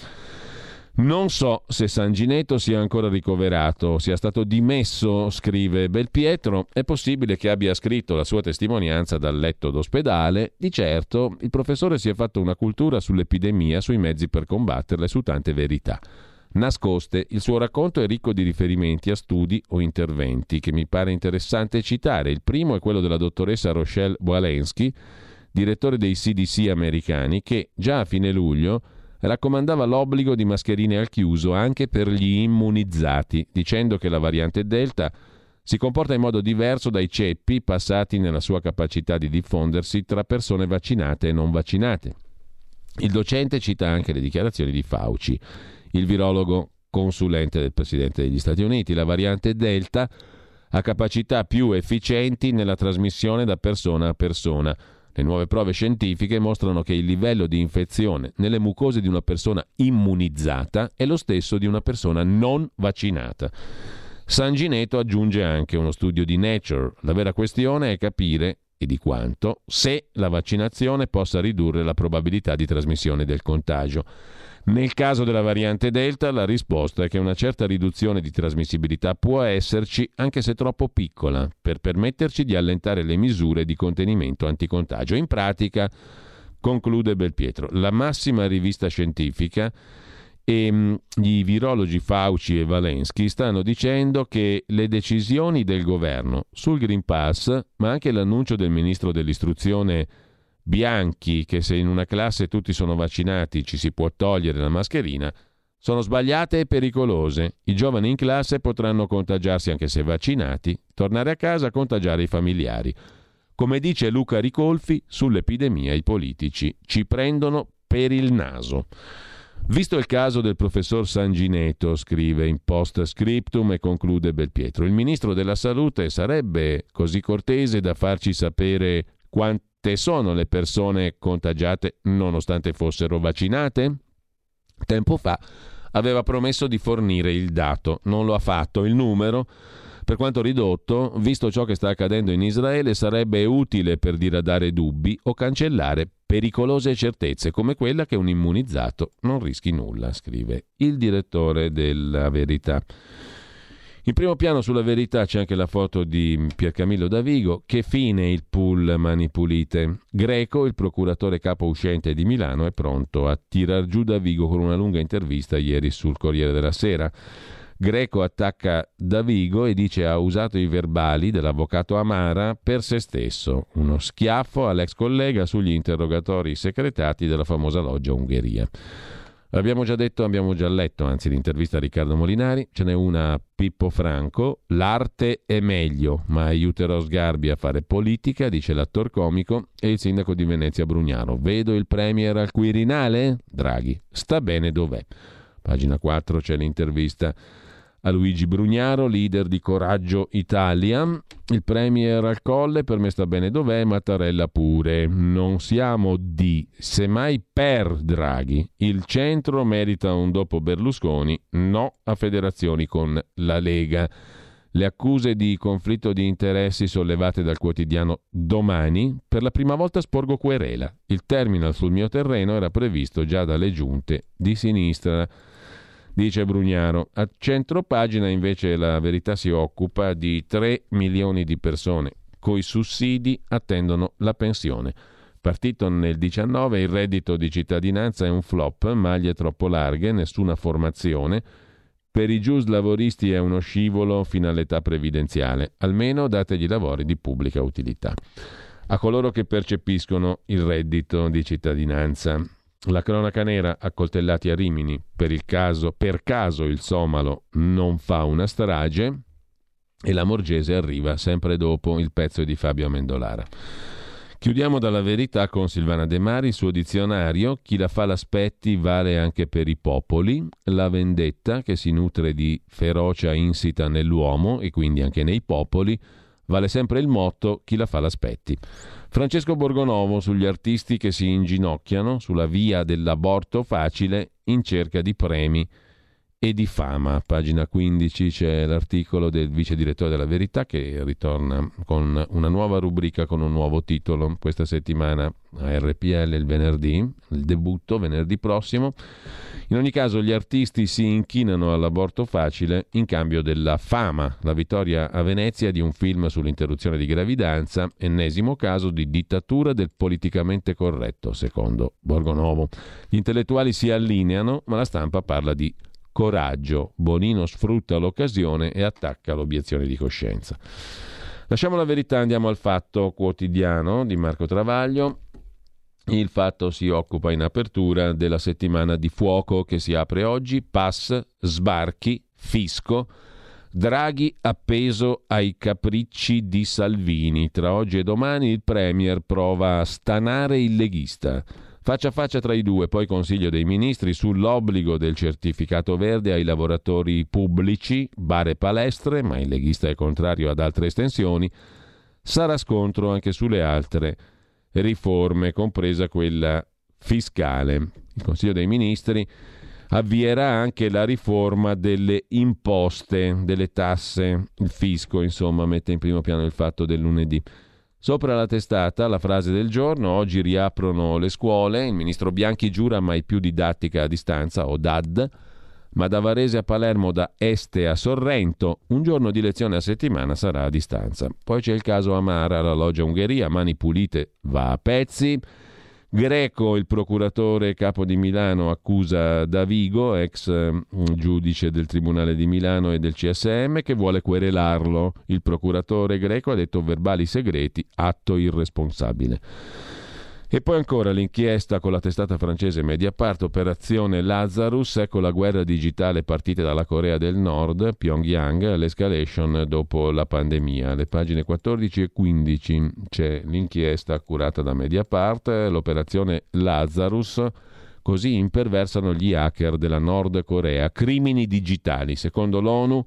Speaker 1: Non so se Sangineto sia ancora ricoverato, sia stato dimesso, scrive Belpietro. È possibile che abbia scritto la sua testimonianza dal letto d'ospedale. Di certo, il professore si è fatto una cultura sull'epidemia, sui mezzi per combatterla e su tante verità. Nascoste, il suo racconto è ricco di riferimenti a studi o interventi che mi pare interessante citare. Il primo è quello della dottoressa Rochelle Walensky, direttore dei CDC americani, che già a fine luglio raccomandava l'obbligo di mascherine al chiuso anche per gli immunizzati, dicendo che la variante Delta si comporta in modo diverso dai ceppi passati nella sua capacità di diffondersi tra persone vaccinate e non vaccinate. Il docente cita anche le dichiarazioni di Fauci, il virologo consulente del Presidente degli Stati Uniti. La variante Delta ha capacità più efficienti nella trasmissione da persona a persona. Le nuove prove scientifiche mostrano che il livello di infezione nelle mucose di una persona immunizzata è lo stesso di una persona non vaccinata. San Gineto aggiunge anche uno studio di Nature. La vera questione è capire e di quanto se la vaccinazione possa ridurre la probabilità di trasmissione del contagio. Nel caso della variante Delta la risposta è che una certa riduzione di trasmissibilità può esserci anche se troppo piccola per permetterci di allentare le misure di contenimento anticontagio. In pratica, conclude Belpietro, la massima rivista scientifica e mm, i virologi Fauci e Valensky stanno dicendo che le decisioni del governo sul Green Pass, ma anche l'annuncio del ministro dell'istruzione Bianchi che se in una classe tutti sono vaccinati ci si può togliere la mascherina, sono sbagliate e pericolose. I giovani in classe potranno contagiarsi anche se vaccinati, tornare a casa a contagiare i familiari. Come dice Luca Ricolfi, sull'epidemia i politici ci prendono per il naso. Visto il caso del professor Sangineto, scrive in post scriptum e conclude Belpietro, il ministro della Salute sarebbe così cortese da farci sapere quanto quante sono le persone contagiate nonostante fossero vaccinate? Tempo fa aveva promesso di fornire il dato, non lo ha fatto. Il numero, per quanto ridotto, visto ciò che sta accadendo in Israele, sarebbe utile per diradare dubbi o cancellare pericolose certezze come quella che un immunizzato non rischi nulla, scrive il direttore della Verità. In primo piano sulla verità c'è anche la foto di Piercamillo Davigo. Che fine il pool Mani Pulite? Greco, il procuratore capo uscente di Milano, è pronto a tirar giù Davigo con una lunga intervista ieri sul Corriere della Sera. Greco attacca Davigo e dice ha usato i verbali dell'avvocato Amara per se stesso, uno schiaffo all'ex collega sugli interrogatori secretati della famosa loggia Ungheria. Abbiamo già detto, abbiamo già letto, anzi l'intervista a Riccardo Molinari, ce n'è una a Pippo Franco, l'arte è meglio, ma aiuterò Sgarbi a fare politica, dice l'attor comico, e il sindaco di Venezia Brugnaro. Vedo il premier al Quirinale? Draghi, sta bene dov'è. Pagina 4 c'è l'intervista a Luigi Brugnaro, leader di Coraggio Italia. Il Premier al colle, per me sta bene dov'è, Mattarella pure. Non siamo di, semmai per Draghi. Il centro merita un dopo Berlusconi, no a federazioni con la Lega. Le accuse di conflitto di interessi sollevate dal quotidiano Domani, per la prima volta sporgo querela. Il terminal sul mio terreno era previsto già dalle giunte di sinistra dice Brugnaro. A centro pagina invece la verità si occupa di 3 milioni di persone coi sussidi attendono la pensione. Partito nel 19 il reddito di cittadinanza è un flop, maglie troppo larghe, nessuna formazione. Per i gius lavoristi è uno scivolo fino all'età previdenziale, almeno dategli lavori di pubblica utilità. A coloro che percepiscono il reddito di cittadinanza. La cronaca nera, accoltellati a Rimini, per, il caso, per caso il somalo non fa una strage e la Morgese arriva sempre dopo il pezzo di Fabio Amendolara. Chiudiamo dalla verità con Silvana De Mari, il suo dizionario. Chi la fa l'aspetti vale anche per i popoli. La vendetta, che si nutre di ferocia insita nell'uomo e quindi anche nei popoli, vale sempre il motto chi la fa l'aspetti. Francesco Borgonovo sugli artisti che si inginocchiano sulla via dell'aborto facile in cerca di premi e di fama. Pagina 15 c'è l'articolo del vice direttore della Verità che ritorna con una nuova rubrica con un nuovo titolo questa settimana a RPL il venerdì, il debutto venerdì prossimo. In ogni caso gli artisti si inchinano all'aborto facile in cambio della fama. La vittoria a Venezia di un film sull'interruzione di gravidanza, ennesimo caso di dittatura del politicamente corretto, secondo Borgonovo. Gli intellettuali si allineano, ma la stampa parla di coraggio. Bonino sfrutta l'occasione e attacca l'obiezione di coscienza. Lasciamo la verità, andiamo al fatto quotidiano di Marco Travaglio. Il fatto si occupa in apertura della settimana di fuoco che si apre oggi, pass, sbarchi, fisco, Draghi appeso ai capricci di Salvini. Tra oggi e domani il Premier prova a stanare il leghista. Faccia a faccia tra i due, poi Consiglio dei Ministri sull'obbligo del certificato verde ai lavoratori pubblici, bare palestre, ma il leghista è contrario ad altre estensioni. Sarà scontro anche sulle altre riforme, compresa quella fiscale. Il Consiglio dei Ministri avvierà anche la riforma delle imposte, delle tasse, il fisco, insomma, mette in primo piano il fatto del lunedì. Sopra la testata la frase del giorno, oggi riaprono le scuole, il ministro Bianchi giura mai più didattica a distanza o DAD, ma da Varese a Palermo, da Este a Sorrento, un giorno di lezione a settimana sarà a distanza. Poi c'è il caso Amara, la loggia Ungheria, mani pulite, va a pezzi. Greco, il procuratore capo di Milano, accusa Davigo, ex mm, giudice del Tribunale di Milano e del CSM, che vuole querelarlo. Il procuratore greco ha detto verbali segreti, atto irresponsabile. E poi ancora l'inchiesta con la testata francese Mediapart, operazione Lazarus, ecco la guerra digitale partita dalla Corea del Nord, Pyongyang, l'escalation dopo la pandemia. Le pagine 14 e 15 c'è l'inchiesta curata da Mediapart, l'operazione Lazarus, così imperversano gli hacker della Nord Corea, crimini digitali. Secondo l'ONU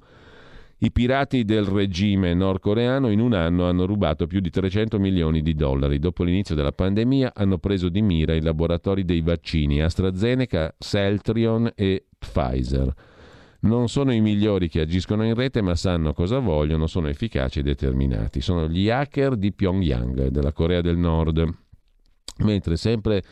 Speaker 1: i pirati del regime nordcoreano in un anno hanno rubato più di 300 milioni di dollari. Dopo l'inizio della pandemia hanno preso di mira i laboratori dei vaccini AstraZeneca, Celtrion e Pfizer. Non sono i migliori che agiscono in rete, ma sanno cosa vogliono, sono efficaci e determinati. Sono gli hacker di Pyongyang, della Corea del Nord. Mentre sempre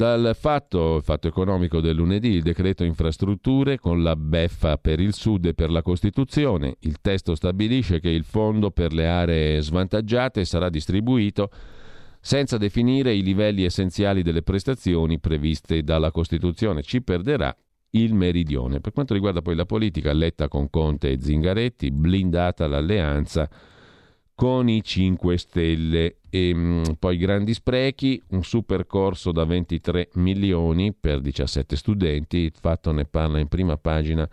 Speaker 1: dal fatto, il fatto economico del lunedì, il decreto infrastrutture con la beffa per il Sud e per la Costituzione. Il testo stabilisce che il fondo per le aree svantaggiate sarà distribuito senza definire i livelli essenziali delle prestazioni previste dalla Costituzione. Ci perderà il meridione. Per quanto riguarda poi la politica, letta con Conte e Zingaretti, blindata l'alleanza con i 5 Stelle. E mm, poi grandi sprechi, un super corso da 23 milioni per 17 studenti, il fatto ne parla in prima pagina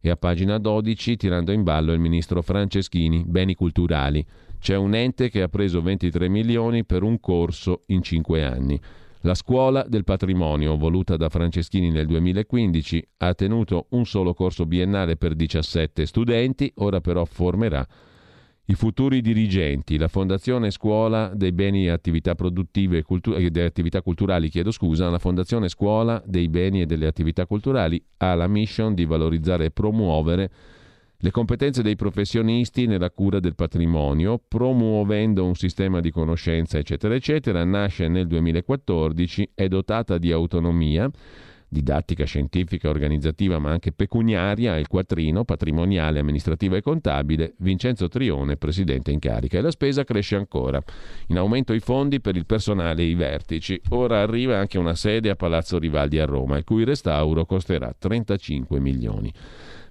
Speaker 1: e a pagina 12 tirando in ballo il ministro Franceschini, beni culturali. C'è un ente che ha preso 23 milioni per un corso in 5 anni. La scuola del patrimonio, voluta da Franceschini nel 2015, ha tenuto un solo corso biennale per 17 studenti, ora però formerà i futuri dirigenti, la Fondazione Scuola dei Beni e Attività Produttive Cultu- e delle Attività Culturali, chiedo scusa, la Fondazione Scuola dei Beni e delle Attività Culturali ha la mission di valorizzare e promuovere le competenze dei professionisti nella cura del patrimonio, promuovendo un sistema di conoscenza, eccetera, eccetera. Nasce nel 2014, è dotata di autonomia didattica scientifica, organizzativa ma anche pecuniaria, il quattrino patrimoniale, amministrativa e contabile, Vincenzo Trione, presidente in carica. E la spesa cresce ancora. In aumento i fondi per il personale e i vertici. Ora arriva anche una sede a Palazzo Rivaldi a Roma, il cui restauro costerà 35 milioni.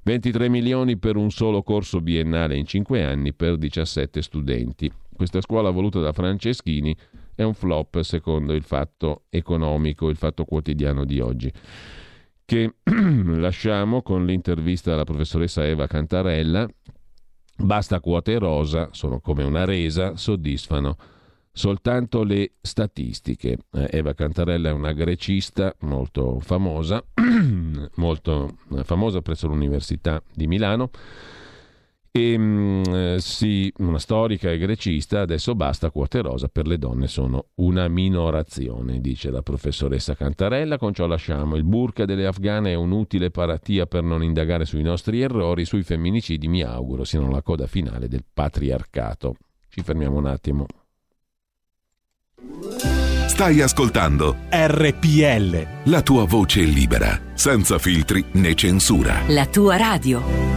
Speaker 1: 23 milioni per un solo corso biennale in 5 anni per 17 studenti. Questa scuola voluta da Franceschini è un flop secondo il fatto economico, il fatto quotidiano di oggi. Che lasciamo con l'intervista alla professoressa Eva Cantarella. Basta quote rosa, sono come una resa, soddisfano soltanto le statistiche. Eh, Eva Cantarella è una grecista molto famosa, molto famosa presso l'Università di Milano e mh, sì, una storica e grecista, adesso basta quote rosa, per le donne sono una minorazione, dice la professoressa Cantarella. Con ciò lasciamo il burka delle afghane è un'utile paratia per non indagare sui nostri errori, sui femminicidi mi auguro siano la coda finale del patriarcato. Ci fermiamo un attimo.
Speaker 2: Stai ascoltando
Speaker 3: RPL.
Speaker 2: La tua voce libera, senza filtri né censura.
Speaker 4: La tua radio.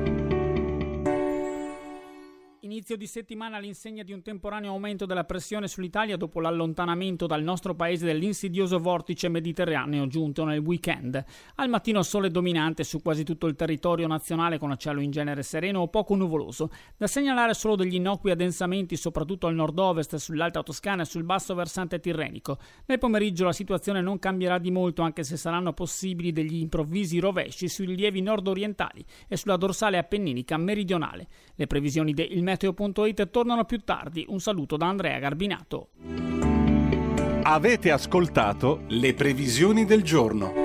Speaker 5: Inizio di settimana all'insegna di un temporaneo aumento della pressione sull'Italia dopo l'allontanamento dal nostro paese dell'insidioso vortice mediterraneo giunto nel weekend. Al mattino sole dominante su quasi tutto il territorio nazionale con cielo in genere sereno o poco nuvoloso. Da segnalare solo degli innocui addensamenti soprattutto al nord-ovest, sull'Alta Toscana e sul basso versante tirrenico. Nel pomeriggio la situazione non cambierà di molto anche se saranno possibili degli improvvisi rovesci sui rilievi nord-orientali e sulla dorsale appenninica meridionale. Le previsioni del meteo meteo.it tornano più tardi. Un saluto da Andrea Garbinato.
Speaker 6: Avete ascoltato le previsioni del giorno.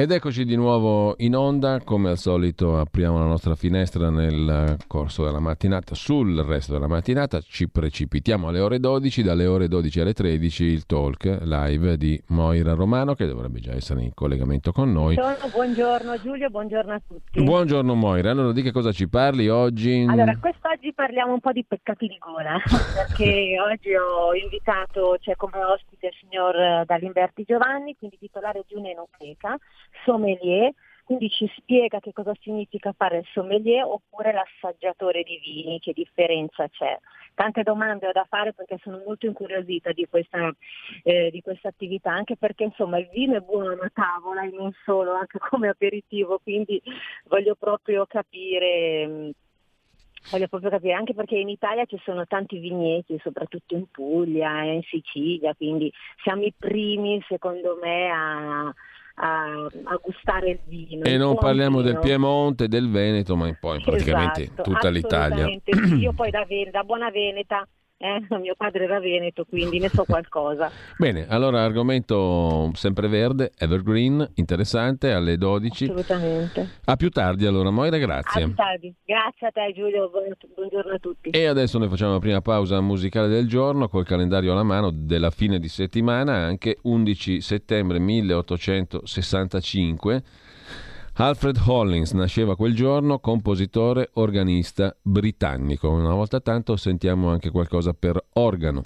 Speaker 1: Ed eccoci di nuovo in onda, come al solito apriamo la nostra finestra nel corso della mattinata, sul resto della mattinata ci precipitiamo alle ore 12, dalle ore 12 alle 13 il talk live di Moira Romano che dovrebbe già essere in collegamento con noi.
Speaker 7: Buongiorno, buongiorno Giulio, buongiorno a tutti.
Speaker 1: Buongiorno Moira, allora di che cosa ci parli oggi?
Speaker 7: Allora, quest'oggi parliamo un po' di peccati di gola, perché oggi ho invitato, cioè come ospite il signor Dalimberti Giovanni, quindi titolare di un'enoteca sommelier, quindi ci spiega che cosa significa fare il sommelier oppure l'assaggiatore di vini, che differenza c'è. Tante domande ho da fare perché sono molto incuriosita di questa, eh, di questa attività, anche perché insomma il vino è buono a tavola e non solo, anche come aperitivo, quindi voglio proprio capire mm, Voglio proprio capire, anche perché in Italia ci sono tanti vigneti, soprattutto in Puglia e in Sicilia, quindi siamo i primi, secondo me, a, a, a gustare il vino.
Speaker 1: E non parliamo vino. del Piemonte, del Veneto, ma poi praticamente
Speaker 7: esatto,
Speaker 1: tutta l'Italia.
Speaker 7: Io poi da, da buona Veneta eh? Mio padre era veneto, quindi ne so qualcosa.
Speaker 1: Bene, allora argomento sempre verde, evergreen, interessante, alle 12.
Speaker 7: Assolutamente.
Speaker 1: A più tardi allora, Moira, grazie.
Speaker 7: A più tardi. Grazie a te Giulio, buongiorno a tutti.
Speaker 1: E adesso noi facciamo la prima pausa musicale del giorno col calendario alla mano della fine di settimana, anche 11 settembre 1865. Alfred Hollins nasceva quel giorno, compositore, organista britannico. Una volta tanto sentiamo anche qualcosa per organo.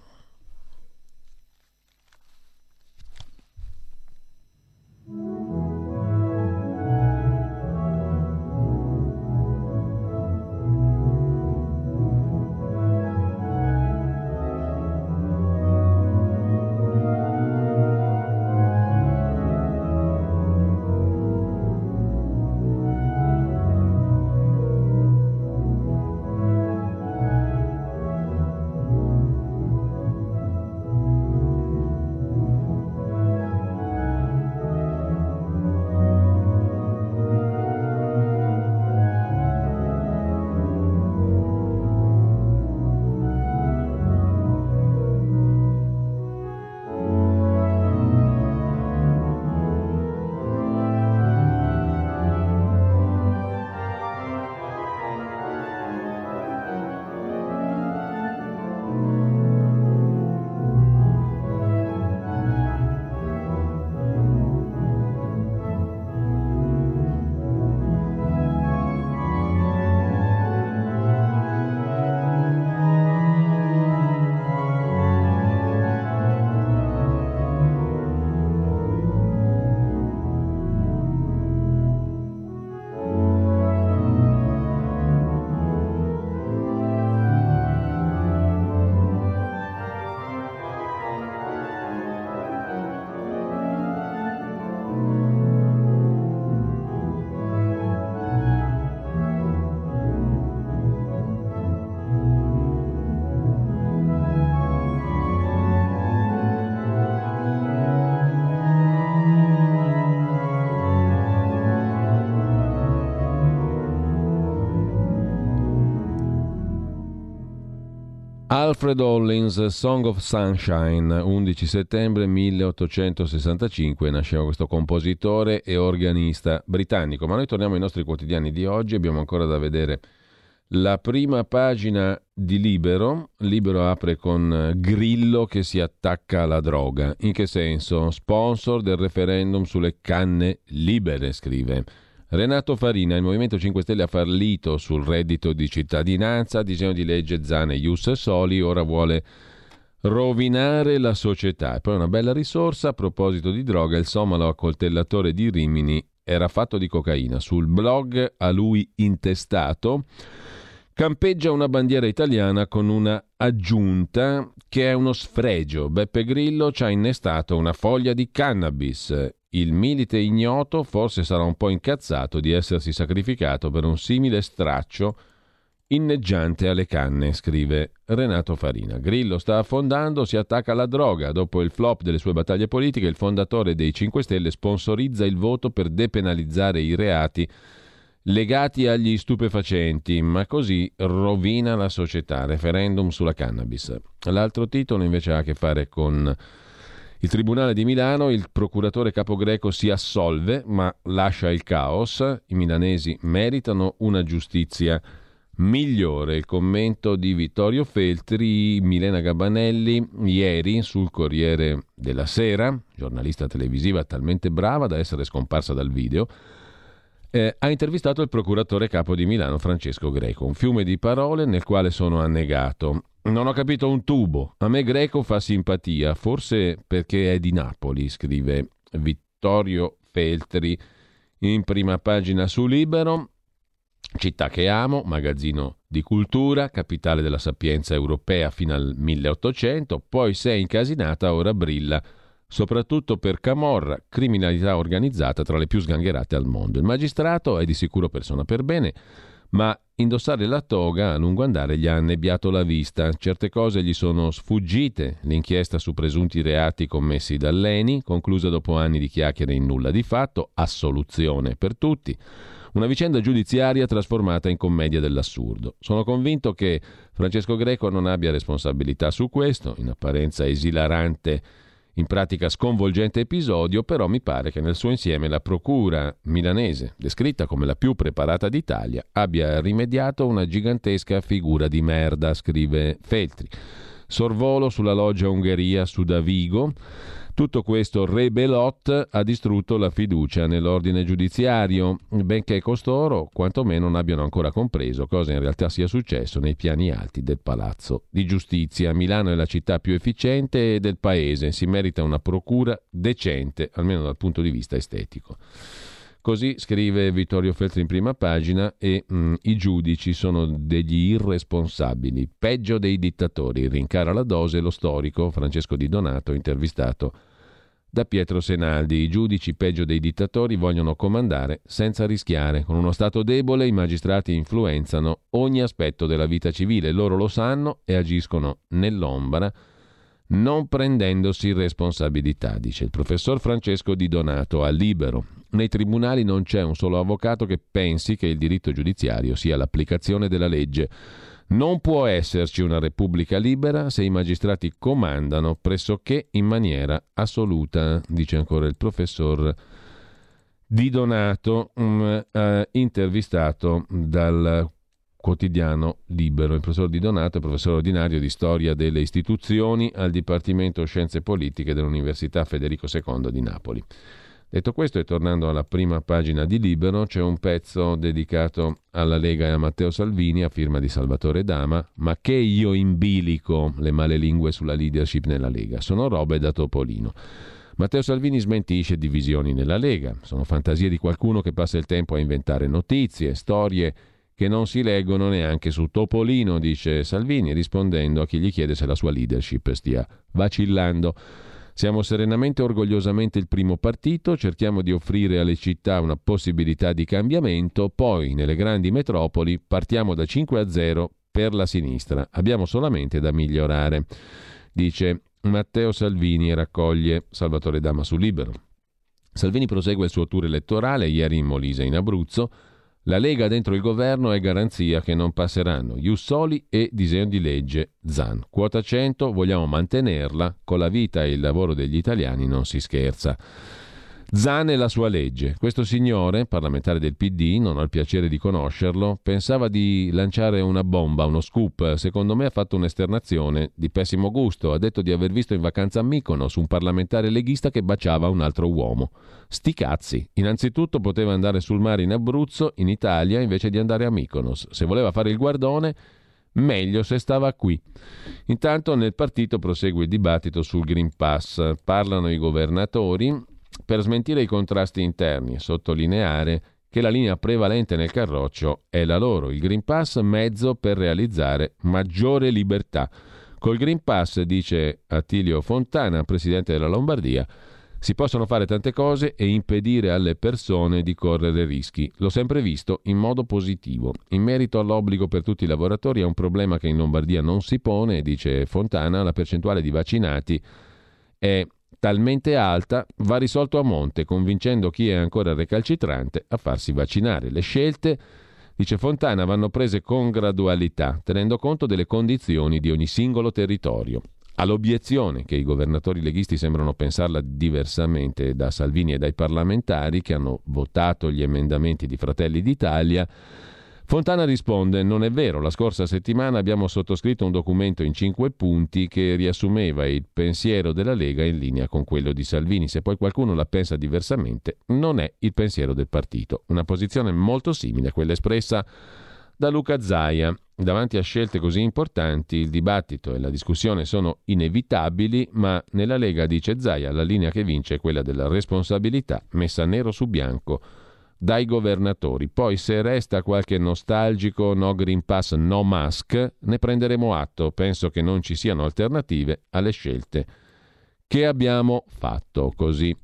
Speaker 1: Alfred Hollins, Song of Sunshine, 11 settembre 1865, nasceva questo compositore e organista britannico. Ma noi torniamo ai nostri quotidiani di oggi, abbiamo ancora da vedere la prima pagina di Libero. Libero apre con Grillo che si attacca alla droga. In che senso? Sponsor del referendum sulle canne libere, scrive. Renato Farina, il Movimento 5 Stelle ha fallito sul reddito di cittadinanza, disegno di legge Zane Ius Soli, ora vuole rovinare la società. E poi una bella risorsa a proposito di droga, il somalo accoltellatore di Rimini era fatto di cocaina. Sul blog a lui intestato campeggia una bandiera italiana con una aggiunta che è uno sfregio. Beppe Grillo ci ha innestato una foglia di cannabis. Il milite ignoto forse sarà un po' incazzato di essersi sacrificato per un simile straccio inneggiante alle canne, scrive Renato Farina. Grillo sta affondando, si attacca alla droga. Dopo il flop delle sue battaglie politiche, il fondatore dei 5 Stelle sponsorizza il voto per depenalizzare i reati legati agli stupefacenti, ma così rovina la società. Referendum sulla cannabis. L'altro titolo invece ha a che fare con il Tribunale di Milano, il procuratore capogreco si assolve ma lascia il caos. I milanesi meritano una giustizia migliore. Il commento di Vittorio Feltri, Milena Gabanelli, ieri sul Corriere della Sera, giornalista televisiva talmente brava da essere scomparsa dal video, eh, ha intervistato il procuratore capo di Milano Francesco Greco, un fiume di parole nel quale sono annegato. Non ho capito un tubo. A me Greco fa simpatia, forse perché è di Napoli, scrive Vittorio Feltri in prima pagina su Libero. Città che amo, magazzino di cultura, capitale della sapienza europea fino al 1800, poi si è incasinata, ora brilla, soprattutto per Camorra, criminalità organizzata tra le più sgangherate al mondo. Il magistrato è di sicuro persona per bene, ma indossare la toga a lungo andare gli ha annebbiato la vista. Certe cose gli sono sfuggite. L'inchiesta su presunti reati commessi dall'ENI, conclusa dopo anni di chiacchiere in nulla di fatto, assoluzione per tutti. Una vicenda giudiziaria trasformata in commedia dell'assurdo. Sono convinto che Francesco Greco non abbia responsabilità su questo, in apparenza esilarante in pratica sconvolgente episodio, però mi pare che nel suo insieme la procura milanese, descritta come la più preparata d'Italia, abbia rimediato una gigantesca figura di merda, scrive Feltri. Sorvolo sulla loggia Ungheria su Davigo tutto questo rebelot ha distrutto la fiducia nell'ordine giudiziario, benché costoro quantomeno non abbiano ancora compreso cosa in realtà sia successo nei piani alti del Palazzo di Giustizia. Milano è la città più efficiente del paese, si merita una procura decente, almeno dal punto di vista estetico. Così scrive Vittorio Feltri in prima pagina e mh, mm, i giudici sono degli irresponsabili, peggio dei dittatori, rincara la dose lo storico Francesco Di Donato intervistato da Pietro Senaldi. I giudici peggio dei dittatori vogliono comandare senza rischiare. Con uno Stato debole i magistrati influenzano ogni aspetto della vita civile, loro lo sanno e agiscono nell'ombra non prendendosi responsabilità, dice il professor Francesco Di Donato a Libero. Nei tribunali non c'è un solo avvocato che pensi che il diritto giudiziario sia l'applicazione della legge. Non può esserci una repubblica libera se i magistrati comandano pressoché in maniera assoluta, dice ancora il professor Di Donato, eh, intervistato dal quotidiano libero. Il professor Di Donato è professore ordinario di storia delle istituzioni al Dipartimento Scienze Politiche dell'Università Federico II di Napoli. Detto questo e tornando alla prima pagina di Libero, c'è un pezzo dedicato alla Lega e a Matteo Salvini a firma di Salvatore Dama, ma che io in bilico le male lingue sulla leadership nella Lega, sono robe da Topolino. Matteo Salvini smentisce divisioni nella Lega, sono fantasie di qualcuno che passa il tempo a inventare notizie, storie che non si leggono neanche su Topolino, dice Salvini, rispondendo a chi gli chiede se la sua leadership stia vacillando. Siamo serenamente e orgogliosamente il primo partito, cerchiamo di offrire alle città una possibilità di cambiamento, poi nelle grandi metropoli partiamo da 5 a 0 per la sinistra. Abbiamo solamente da migliorare, dice Matteo Salvini e raccoglie Salvatore Dama su Libero. Salvini prosegue il suo tour elettorale, ieri in Molise in Abruzzo, La Lega dentro il governo è garanzia che non passeranno Jussoli e disegno di legge Zan. Quota 100 vogliamo mantenerla, con la vita e il lavoro degli italiani non si scherza. Zan e la sua legge. Questo signore, parlamentare del PD, non ho il piacere di conoscerlo, pensava di lanciare una bomba, uno scoop. Secondo me ha fatto un'esternazione di pessimo gusto. Ha detto di aver visto in vacanza a Mykonos un parlamentare leghista che baciava un altro uomo. Sti cazzi. Innanzitutto poteva andare sul mare in Abruzzo, in Italia, invece di andare a Mykonos. Se voleva fare il guardone, meglio se stava qui. Intanto nel partito prosegue il dibattito sul Green Pass. Parlano i governatori per smentire i contrasti interni e sottolineare che la linea prevalente nel carroccio è la loro, il Green Pass mezzo per realizzare maggiore libertà. Col Green Pass, dice Attilio Fontana, presidente della Lombardia, si possono fare tante cose e impedire alle persone di correre rischi. L'ho sempre visto in modo positivo. In merito all'obbligo per tutti i lavoratori è un problema che in Lombardia non si pone, dice Fontana, la percentuale di vaccinati è talmente alta va risolto a monte, convincendo chi è ancora recalcitrante a farsi vaccinare. Le scelte, dice Fontana, vanno prese con gradualità, tenendo conto delle condizioni di ogni singolo territorio. All'obiezione che i governatori leghisti sembrano pensarla diversamente da Salvini e dai parlamentari che hanno votato gli emendamenti di Fratelli d'Italia, Fontana risponde: Non è vero, la scorsa settimana abbiamo sottoscritto un documento in cinque punti che riassumeva il pensiero della Lega in linea con quello di Salvini. Se poi qualcuno la pensa diversamente, non è il pensiero del partito. Una posizione molto simile a quella espressa da Luca Zaia. Davanti a scelte così importanti, il dibattito e la discussione sono inevitabili, ma nella Lega, dice Zaia, la linea che vince è quella della responsabilità messa nero su bianco dai governatori. Poi se resta qualche nostalgico no Green Pass, no mask, ne prenderemo atto. Penso che non ci siano alternative alle scelte che abbiamo fatto così.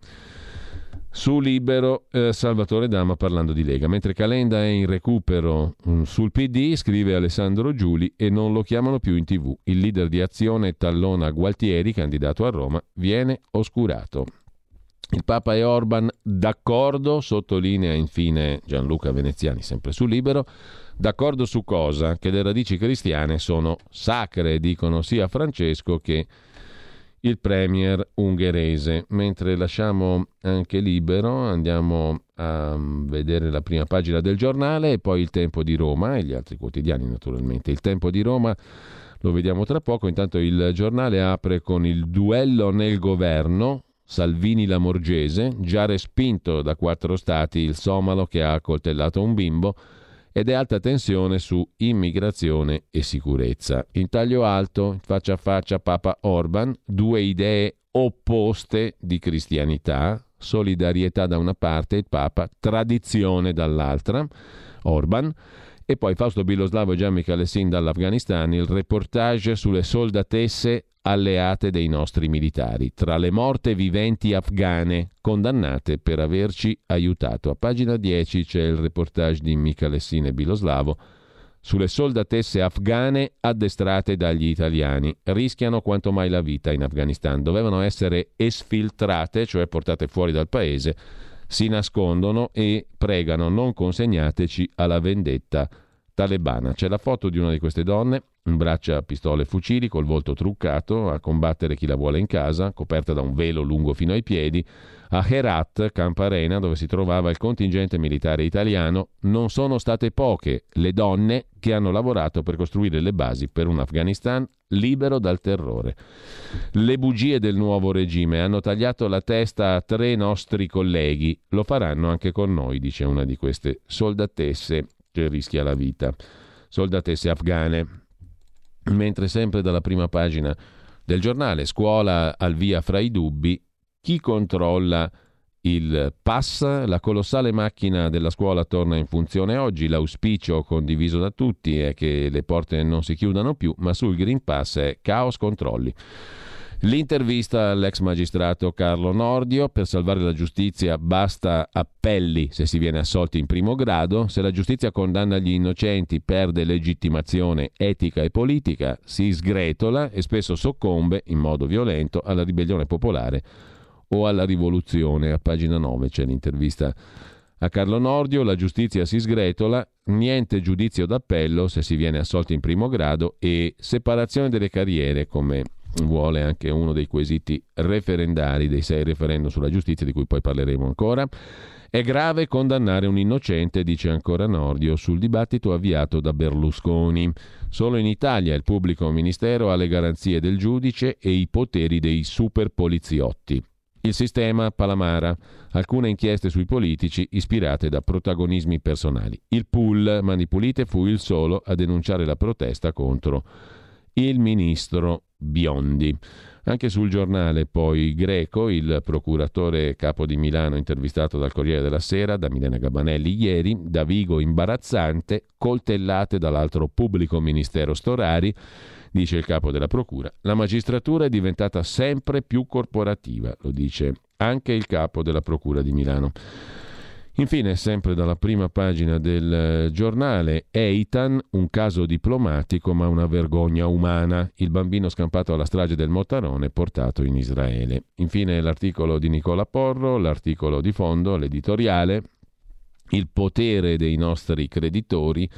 Speaker 1: Su Libero, eh, Salvatore Dama parlando di Lega, mentre Calenda è in recupero um, sul PD, scrive Alessandro Giuli e non lo chiamano più in tv. Il leader di azione Tallona Gualtieri, candidato a Roma, viene oscurato. Il Papa e Orban d'accordo, sottolinea infine Gianluca Veneziani, sempre su Libero, d'accordo su cosa? Che le radici cristiane sono sacre, dicono sia Francesco che il premier ungherese. Mentre lasciamo anche Libero, andiamo a vedere la prima pagina del giornale e poi il Tempo di Roma e gli altri quotidiani naturalmente. Il Tempo di Roma lo vediamo tra poco, intanto il giornale apre con il duello nel governo, Salvini Lamorgese, già respinto da quattro stati il somalo che ha accoltellato un bimbo, ed è alta tensione su immigrazione e sicurezza. In taglio alto, faccia a faccia Papa Orban, due idee opposte di cristianità, solidarietà da una parte, il Papa, tradizione dall'altra, Orban, e poi Fausto Biloslavo e Gian Michalessin dall'Afghanistan, il reportage sulle soldatesse alleate dei nostri militari, tra le morte viventi afghane condannate per averci aiutato. A pagina 10 c'è il reportage di Michalessin e Biloslavo sulle soldatesse afghane addestrate dagli italiani. Rischiano quanto mai la vita in Afghanistan. Dovevano essere esfiltrate, cioè portate fuori dal paese, si nascondono e pregano non consegnateci alla vendetta talebana. C'è la foto di una di queste donne Imbraccia pistole e fucili col volto truccato a combattere chi la vuole in casa, coperta da un velo lungo fino ai piedi. A Herat, Camp Arena, dove si trovava il contingente militare italiano, non sono state poche le donne che hanno lavorato per costruire le basi per un Afghanistan libero dal terrore. Le bugie del nuovo regime hanno tagliato la testa a tre nostri colleghi, lo faranno anche con noi, dice una di queste soldatesse che rischia la vita. Soldatesse afghane. Mentre sempre dalla prima pagina del giornale, scuola al via fra i dubbi, chi controlla il pass, la colossale macchina della scuola torna in funzione oggi, l'auspicio condiviso da tutti è che le porte non si chiudano più, ma sul Green Pass è caos controlli. L'intervista all'ex magistrato Carlo Nordio, per salvare la giustizia basta appelli se si viene assolti in primo grado, se la giustizia condanna gli innocenti perde legittimazione etica e politica, si sgretola e spesso soccombe in modo violento alla ribellione popolare o alla rivoluzione. A pagina 9 c'è l'intervista A Carlo Nordio. La giustizia si sgretola, niente giudizio d'appello se si viene assolti in primo grado e separazione delle carriere come vuole anche uno dei quesiti referendari dei sei referendum sulla giustizia di cui poi parleremo ancora. È grave condannare un innocente, dice ancora Nordio, sul dibattito avviato da Berlusconi. Solo in Italia il pubblico ministero ha le garanzie del giudice e i poteri dei super poliziotti. Il sistema Palamara, alcune inchieste sui politici ispirate da protagonismi personali. Il pool Mani Pulite fu il solo a denunciare la protesta contro il ministro Biondi. Anche sul giornale poi greco, il procuratore capo di Milano intervistato dal Corriere della Sera da Milena Gabanelli ieri, da Vigo imbarazzante, coltellate dall'altro pubblico ministero Storari, dice il capo della Procura. La magistratura è diventata sempre più corporativa, lo dice anche il capo della Procura di Milano. Infine, sempre dalla prima pagina del eh, giornale, Eitan, un caso diplomatico ma una vergogna umana, il bambino scampato alla strage del Mottarone portato in Israele. Infine l'articolo di Nicola Porro, l'articolo di fondo, l'editoriale, il potere dei nostri creditori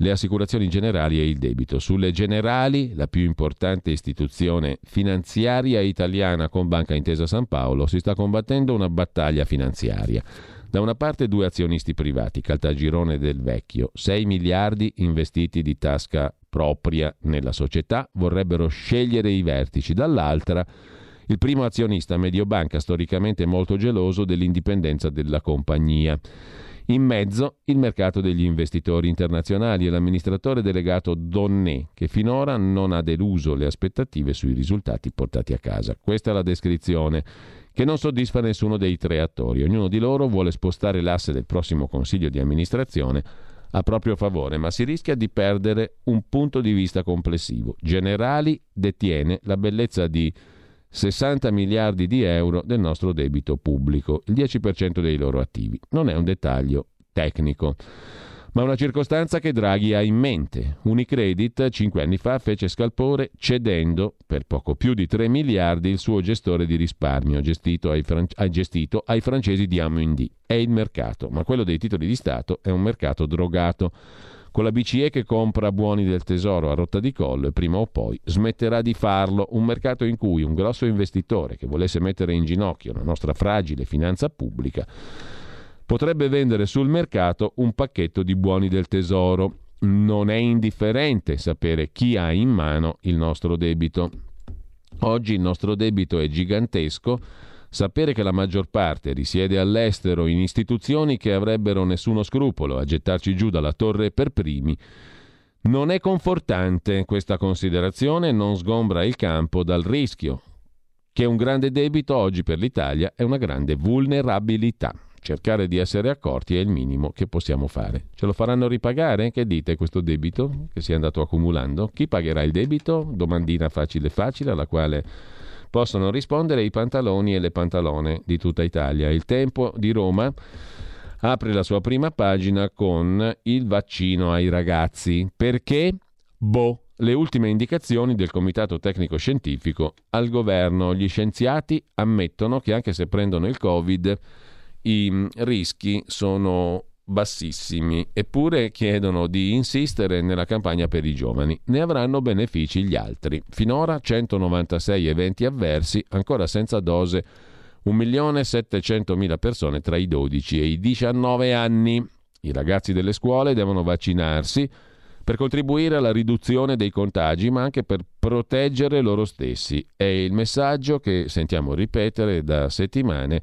Speaker 1: le assicurazioni generali e il debito. Sulle generali, la più importante istituzione finanziaria italiana con Banca Intesa San Paolo, si sta combattendo una battaglia finanziaria. Da una parte due azionisti privati, Caltagirone del Vecchio, 6 miliardi investiti di tasca propria nella società, vorrebbero scegliere i vertici. Dall'altra il primo azionista Mediobanca, storicamente molto geloso dell'indipendenza della compagnia. In mezzo il mercato degli investitori internazionali e l'amministratore delegato Donné, che finora non ha deluso le aspettative sui risultati portati a casa. Questa è la descrizione che non soddisfa nessuno dei tre attori. Ognuno di loro vuole spostare l'asse del prossimo consiglio di amministrazione a proprio favore, ma si rischia di perdere un punto di vista complessivo. Generali detiene la bellezza di 60 miliardi di euro del nostro debito pubblico, il 10% dei loro attivi. Non è un dettaglio tecnico, ma una circostanza che Draghi ha in mente. Unicredit cinque anni fa fece scalpore cedendo per poco più di 3 miliardi il suo gestore di risparmio gestito ai, fran- gestito ai francesi di Amundi. È il mercato, ma quello dei titoli di Stato è un mercato drogato con la BCE che compra buoni del tesoro a rotta di collo e prima o poi smetterà di farlo. Un mercato in cui un grosso investitore che volesse mettere in ginocchio la nostra fragile finanza pubblica potrebbe vendere sul mercato un pacchetto di buoni del tesoro. Non è indifferente sapere chi ha in mano il nostro debito. Oggi il nostro debito è gigantesco Sapere che la maggior parte risiede all'estero in istituzioni che avrebbero nessuno scrupolo a gettarci giù dalla torre per primi non è confortante questa considerazione, non sgombra il campo dal rischio che un grande debito oggi per l'Italia è una grande vulnerabilità. Cercare di essere accorti è il minimo che possiamo fare. Ce lo faranno ripagare? Che dite questo debito che si è andato accumulando? Chi pagherà il debito? Domandina facile facile alla quale possono rispondere i pantaloni e le pantalone di tutta Italia. Il tempo di Roma apre la sua prima pagina con il vaccino ai ragazzi. Perché? Boh. Le ultime indicazioni del Comitato Tecnico Scientifico al governo. Gli scienziati ammettono che anche se prendono il Covid i rischi sono bassissimi, eppure chiedono di insistere nella campagna per i giovani. Ne avranno benefici gli altri. Finora 196 eventi avversi, ancora senza dose 1.700.000 persone tra i 12 e i 19 anni. I ragazzi delle scuole devono vaccinarsi per contribuire alla riduzione dei contagi, ma anche per proteggere loro stessi. È il messaggio che sentiamo ripetere da settimane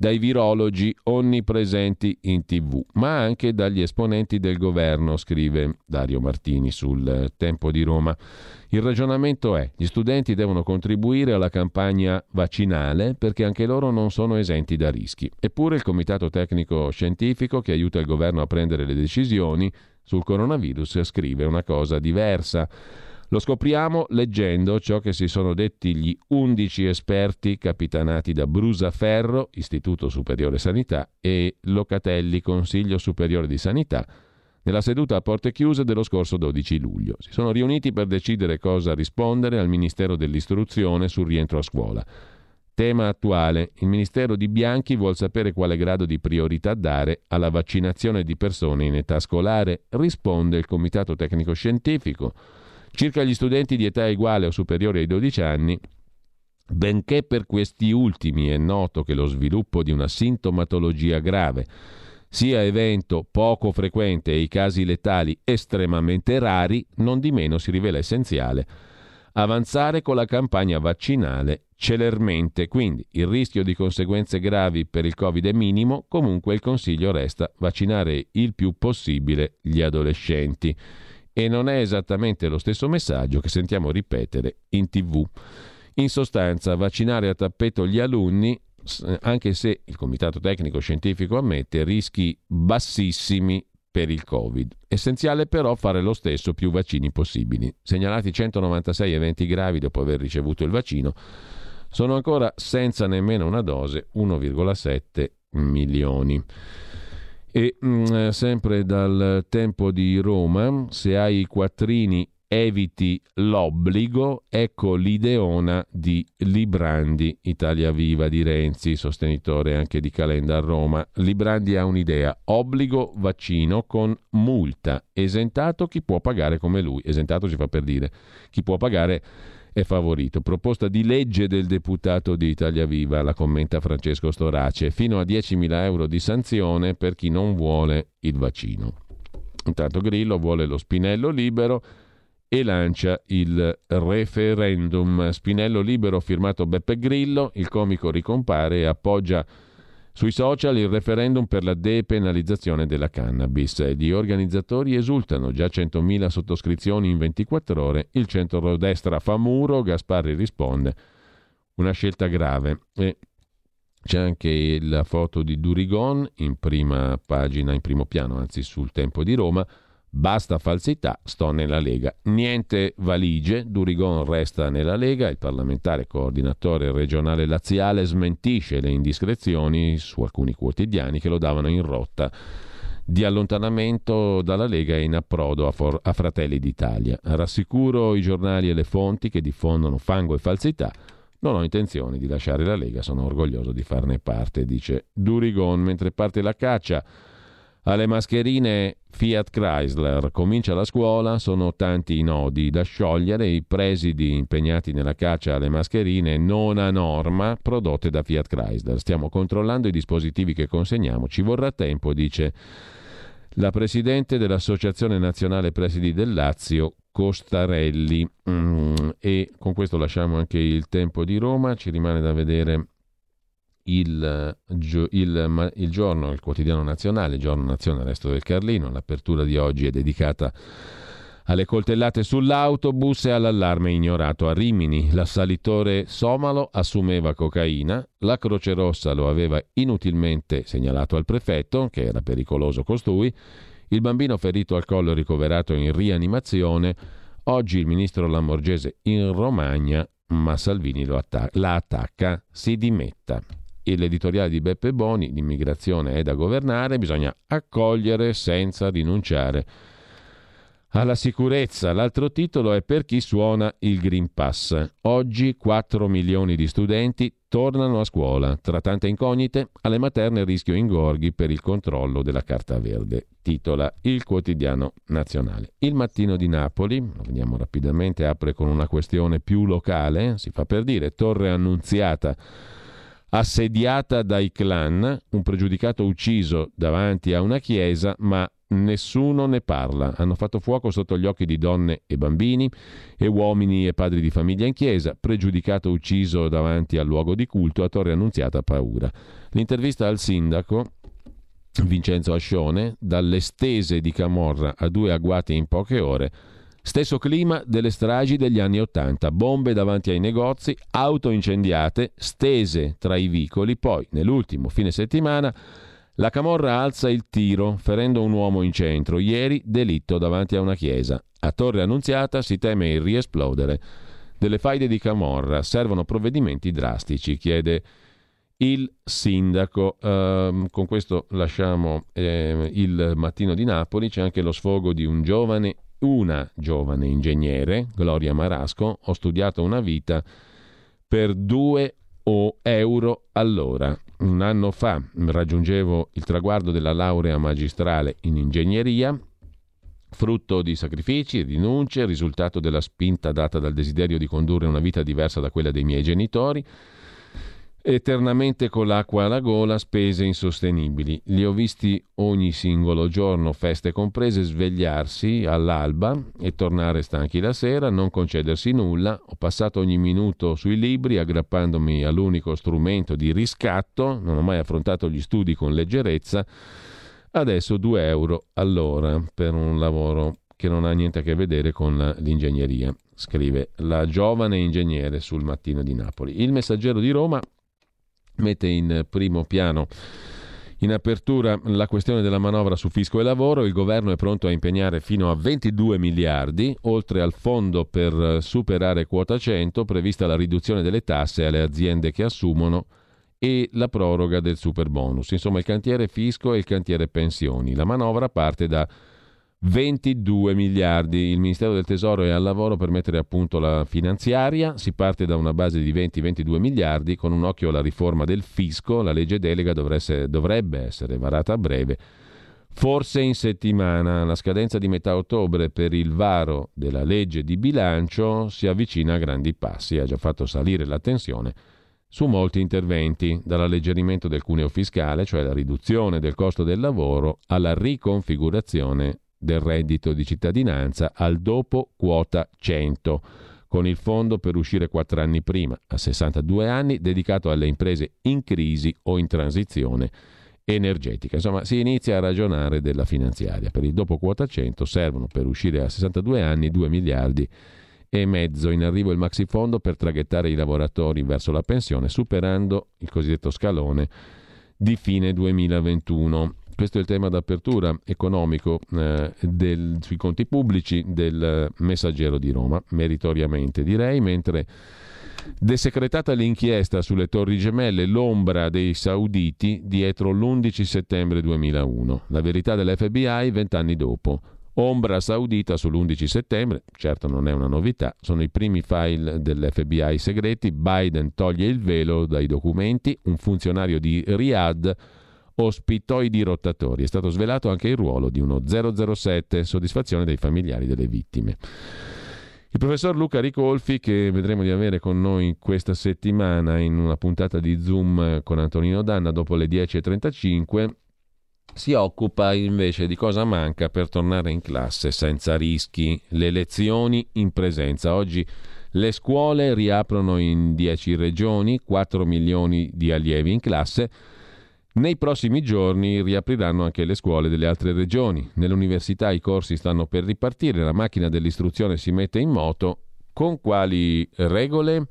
Speaker 1: dai virologi onnipresenti in tv, ma anche dagli esponenti del governo, scrive Dario Martini sul Tempo di Roma. Il ragionamento è gli studenti devono contribuire alla campagna vaccinale perché anche loro non sono esenti da rischi. Eppure il Comitato Tecnico Scientifico che aiuta il governo a prendere le decisioni sul coronavirus scrive una cosa diversa. Lo scopriamo leggendo ciò che si sono detti gli undici esperti capitanati da Brusaferro, Istituto Superiore Sanità, e Locatelli, Consiglio Superiore di Sanità, nella seduta a porte chiuse dello scorso 12 luglio. Si sono riuniti per decidere cosa rispondere al Ministero dell'Istruzione sul rientro a scuola. Tema attuale. Il Ministero di Bianchi vuol sapere quale grado di priorità dare alla vaccinazione di persone in età scolare, risponde il Comitato Tecnico Scientifico. Circa gli studenti di età uguale o superiore ai 12 anni, benché per questi ultimi è noto che lo sviluppo di una sintomatologia grave sia evento poco frequente e i casi letali estremamente rari, non di meno si rivela essenziale avanzare con la campagna vaccinale celermente, quindi il rischio di conseguenze gravi per il Covid è minimo, comunque il consiglio resta vaccinare il più possibile gli adolescenti. E non è esattamente lo stesso messaggio che sentiamo ripetere in tv. In sostanza, vaccinare a tappeto gli alunni, anche se il Comitato Tecnico Scientifico ammette rischi bassissimi per il Covid. Essenziale però fare lo stesso più vaccini possibili. Segnalati 196 eventi gravi dopo aver ricevuto il vaccino, sono ancora senza nemmeno una dose 1,7 milioni. E mh, mm, sempre dal tempo di Roma, se hai i quattrini eviti l'obbligo, ecco l'ideona di Librandi, Italia Viva di Renzi, sostenitore anche di Calenda a Roma. Librandi ha un'idea, obbligo vaccino con multa, esentato chi può pagare come lui, esentato si fa per dire, chi può pagare è favorito. Proposta di legge del deputato di Italia Viva, la commenta Francesco Storace, fino a 10.000 euro di sanzione per chi non vuole il vaccino. Intanto Grillo vuole lo spinello libero e lancia il referendum. Spinello libero firmato Beppe Grillo, il comico ricompare e appoggia sui social il referendum per la depenalizzazione della cannabis. Gli organizzatori esultano, già 100.000 sottoscrizioni in 24 ore, il centro-destra fa muro, Gasparri risponde, una scelta grave. E c'è anche la foto di Durigon in prima pagina, in primo piano, anzi sul tempo di Roma, Basta falsità, sto nella Lega. Niente valigie, Durigon resta nella Lega, il parlamentare coordinatore regionale laziale smentisce le indiscrezioni su alcuni quotidiani che lo davano in rotta di allontanamento dalla Lega e in approdo a, For- a Fratelli d'Italia. Rassicuro i giornali e le fonti che diffondono fango e falsità. Non ho intenzione di lasciare la Lega, sono orgoglioso di farne parte, dice Durigon, mentre parte la caccia alle mascherine Fiat Chrysler comincia la scuola, sono tanti i nodi da sciogliere, i presidi impegnati nella caccia alle mascherine non a norma prodotte da Fiat Chrysler. Stiamo controllando i dispositivi che consegniamo, ci vorrà tempo, dice la presidente dell'Associazione Nazionale Presidi del Lazio, Costarelli. Mm, e con questo lasciamo anche il tempo di Roma, ci rimane da vedere il, il, il, giorno, il quotidiano nazionale, il giorno nazione, resto del Carlino. L'apertura di oggi è dedicata alle coltellate sull'autobus e all'allarme ignorato a Rimini. L'assalitore somalo assumeva cocaina, la Croce Rossa lo aveva inutilmente segnalato al prefetto, che era pericoloso costui, il bambino ferito al collo ricoverato in rianimazione, oggi il ministro Lamorgese in Romagna, ma Salvini attac- la attacca, si dimetta l'editoriale di Beppe Boni, l'immigrazione è da governare, bisogna accogliere senza rinunciare alla sicurezza. L'altro titolo è Per chi suona il Green Pass. Oggi 4 milioni di studenti tornano a scuola. Tra tante incognite, alle materne rischio ingorghi per il controllo della carta verde. Titola il quotidiano nazionale. Il mattino di Napoli, lo vediamo rapidamente, apre con una questione più locale, si fa per dire, Torre Annunziata assediata dai clan, un pregiudicato ucciso davanti a una chiesa, ma nessuno ne parla. Hanno fatto fuoco sotto gli occhi di donne e bambini e uomini e padri di famiglia in chiesa, pregiudicato ucciso davanti al luogo di culto, a Torre Annunziata paura. L'intervista al sindaco Vincenzo Ascione, dalle stese di Camorra a due agguati in poche ore, Stesso clima delle stragi degli anni Ottanta, bombe davanti ai negozi, auto incendiate, stese tra i vicoli, poi nell'ultimo fine settimana la Camorra alza il tiro ferendo un uomo in centro, ieri delitto davanti a una chiesa. A Torre Annunziata si teme il riesplodere delle faide di Camorra, servono provvedimenti drastici, chiede il sindaco. Uh, con questo lasciamo eh, il mattino di Napoli, c'è anche lo sfogo di un giovane una giovane ingegnere, Gloria Marasco, ho studiato una vita per due o euro all'ora. Un anno fa raggiungevo il traguardo della laurea magistrale in ingegneria, frutto di sacrifici, rinunce, risultato della spinta data dal desiderio di condurre una vita diversa da quella dei miei genitori eternamente con l'acqua alla gola, spese insostenibili. Li ho visti ogni singolo giorno, feste comprese, svegliarsi all'alba e tornare stanchi la sera, non concedersi nulla. Ho passato ogni minuto sui libri, aggrappandomi all'unico strumento di riscatto, non ho mai affrontato gli studi con leggerezza. Adesso 2 euro all'ora per un lavoro che non ha niente a che vedere con l'ingegneria, scrive la giovane ingegnere sul mattino di Napoli. Il messaggero di Roma mette in primo piano in apertura la questione della manovra su fisco e lavoro, il governo è pronto a impegnare fino a 22 miliardi, oltre al fondo per superare quota 100, prevista la riduzione delle tasse alle aziende che assumono e la proroga del super bonus. Insomma, il cantiere fisco e il cantiere pensioni. La manovra parte da 22 miliardi. Il Ministero del Tesoro è al lavoro per mettere a punto la finanziaria. Si parte da una base di 20-22 miliardi con un occhio alla riforma del fisco. La legge delega essere, dovrebbe essere varata a breve. Forse in settimana la scadenza di metà ottobre per il varo della legge di bilancio si avvicina a grandi passi, ha già fatto salire la tensione su molti interventi, dall'alleggerimento del cuneo fiscale, cioè la riduzione del costo del lavoro, alla riconfigurazione del reddito di cittadinanza al dopo quota 100, con il fondo per uscire quattro anni prima, a 62 anni, dedicato alle imprese in crisi o in transizione energetica. Insomma, si inizia a ragionare della finanziaria. Per il dopo quota 100 servono per uscire a 62 anni 2 miliardi e mezzo. In arrivo il maxifondo per traghettare i lavoratori verso la pensione, superando il cosiddetto scalone di fine 2021. Questo è il tema d'apertura economico eh, del, sui conti pubblici del Messaggero di Roma, meritoriamente direi, mentre desecretata l'inchiesta sulle Torri Gemelle, l'ombra dei sauditi dietro l'11 settembre 2001. La verità dell'FBI vent'anni dopo. Ombra saudita sull'11 settembre, certo non è una novità, sono i primi file dell'FBI segreti, Biden toglie il velo dai documenti, un funzionario di Riyadh ospitò i dirottatori. È stato svelato anche il ruolo di uno 007, soddisfazione dei familiari delle vittime. Il professor Luca Ricolfi, che vedremo di avere con noi questa settimana in una puntata di Zoom con Antonino Danna dopo le 10.35, si occupa invece di cosa manca per tornare in classe senza rischi, le lezioni in presenza. Oggi le scuole riaprono in 10 regioni, 4 milioni di allievi in classe, nei prossimi giorni riapriranno anche le scuole delle altre regioni. Nelle università i corsi stanno per ripartire, la macchina dell'istruzione si mette in moto. Con quali regole?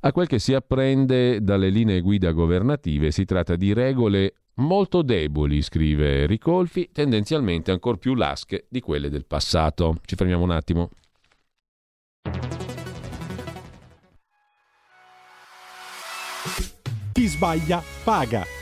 Speaker 1: A quel che si apprende dalle linee guida governative si tratta di regole molto deboli, scrive Ricolfi, tendenzialmente ancora più lasche di quelle del passato. Ci fermiamo un attimo.
Speaker 4: Chi sbaglia paga.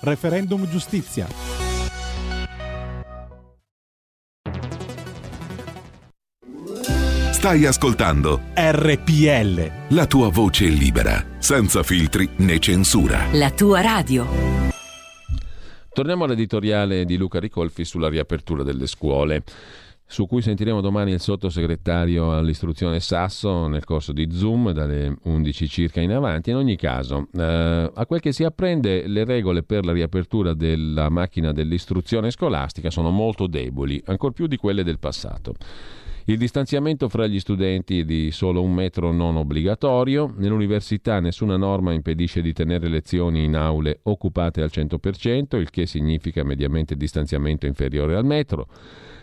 Speaker 4: Referendum giustizia.
Speaker 2: Stai ascoltando
Speaker 6: RPL.
Speaker 2: La tua voce libera, senza filtri né censura.
Speaker 8: La tua radio.
Speaker 1: Torniamo all'editoriale di Luca Ricolfi sulla riapertura delle scuole. Su cui sentiremo domani il sottosegretario all'istruzione Sasso nel corso di Zoom dalle 11 circa in avanti. In ogni caso, eh, a quel che si apprende, le regole per la riapertura della macchina dell'istruzione scolastica sono molto deboli, ancor più di quelle del passato. Il distanziamento fra gli studenti è di solo un metro non obbligatorio. Nell'università nessuna norma impedisce di tenere lezioni in aule occupate al 100%, il che significa mediamente distanziamento inferiore al metro.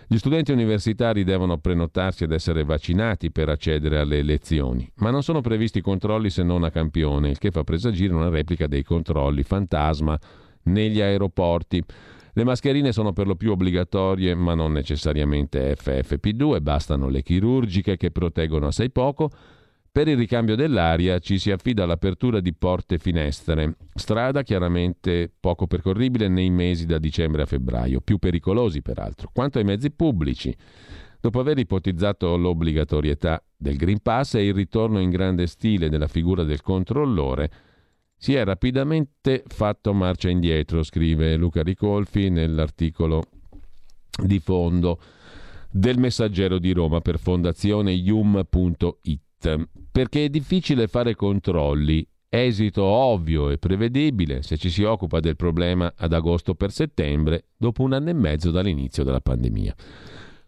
Speaker 1: Gli studenti universitari devono prenotarsi ed essere vaccinati per accedere alle lezioni, ma non sono previsti controlli se non a campione, il che fa presagire una replica dei controlli fantasma negli aeroporti. Le mascherine sono per lo più obbligatorie, ma non necessariamente FFP2, bastano le chirurgiche che proteggono assai poco per il ricambio dell'aria ci si affida all'apertura di porte e finestre, strada chiaramente poco percorribile nei mesi da dicembre a febbraio, più pericolosi peraltro. Quanto ai mezzi pubblici, dopo aver ipotizzato l'obbligatorietà del Green Pass e il ritorno in grande stile della figura del controllore, si è rapidamente fatto marcia indietro, scrive Luca Ricolfi nell'articolo di fondo del Messaggero di Roma per fondazione yum.it perché è difficile fare controlli. Esito ovvio e prevedibile se ci si occupa del problema ad agosto per settembre, dopo un anno e mezzo dall'inizio della pandemia.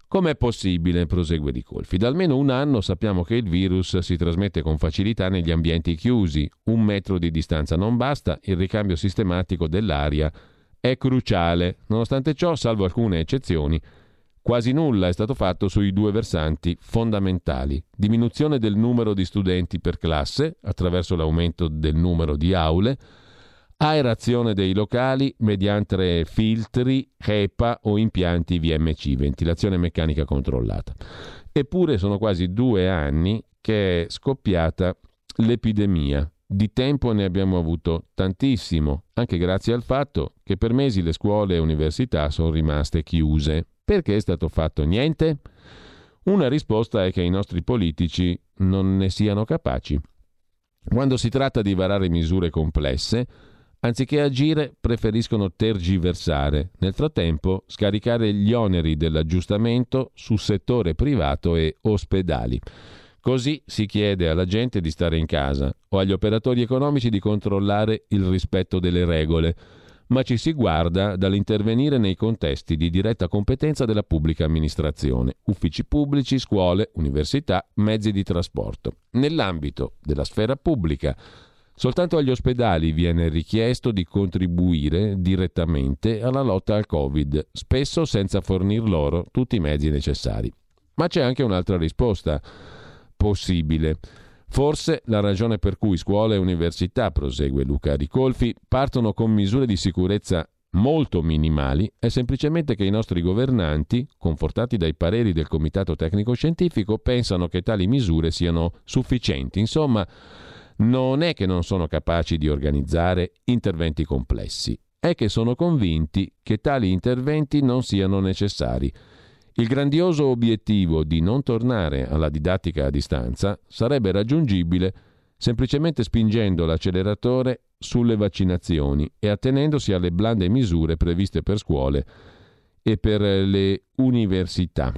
Speaker 1: Com'è possibile? prosegue Di Colfi. Da almeno un anno sappiamo che il virus si trasmette con facilità negli ambienti chiusi. Un metro di distanza non basta, il ricambio sistematico dell'aria è cruciale. Nonostante ciò, salvo alcune eccezioni, Quasi nulla è stato fatto sui due versanti fondamentali. Diminuzione del numero di studenti per classe attraverso l'aumento del numero di aule, aerazione dei locali mediante filtri, HEPA o impianti VMC, ventilazione meccanica controllata. Eppure sono quasi due anni che è scoppiata l'epidemia. Di tempo ne abbiamo avuto tantissimo, anche grazie al fatto che per mesi le scuole e università sono rimaste chiuse. Perché è stato fatto niente? Una risposta è che i nostri politici non ne siano capaci. Quando si tratta di varare misure complesse, anziché agire preferiscono tergiversare, nel frattempo scaricare gli oneri dell'aggiustamento su settore privato e ospedali. Così si chiede alla gente di stare in casa o agli operatori economici di controllare il rispetto delle regole ma ci si guarda dall'intervenire nei contesti di diretta competenza della pubblica amministrazione, uffici pubblici, scuole, università, mezzi di trasporto. Nell'ambito della sfera pubblica, soltanto agli ospedali viene richiesto di contribuire direttamente alla lotta al Covid, spesso senza fornir loro tutti i mezzi necessari. Ma c'è anche un'altra risposta possibile. Forse la ragione per cui scuole e università, prosegue Luca Ricolfi, partono con misure di sicurezza molto minimali è semplicemente che i nostri governanti, confortati dai pareri del Comitato Tecnico Scientifico, pensano che tali misure siano sufficienti. Insomma, non è che non sono capaci di organizzare interventi complessi, è che sono convinti che tali interventi non siano necessari il grandioso obiettivo di non tornare alla didattica a distanza sarebbe raggiungibile semplicemente spingendo l'acceleratore sulle vaccinazioni e attenendosi alle blande misure previste per scuole e per le università.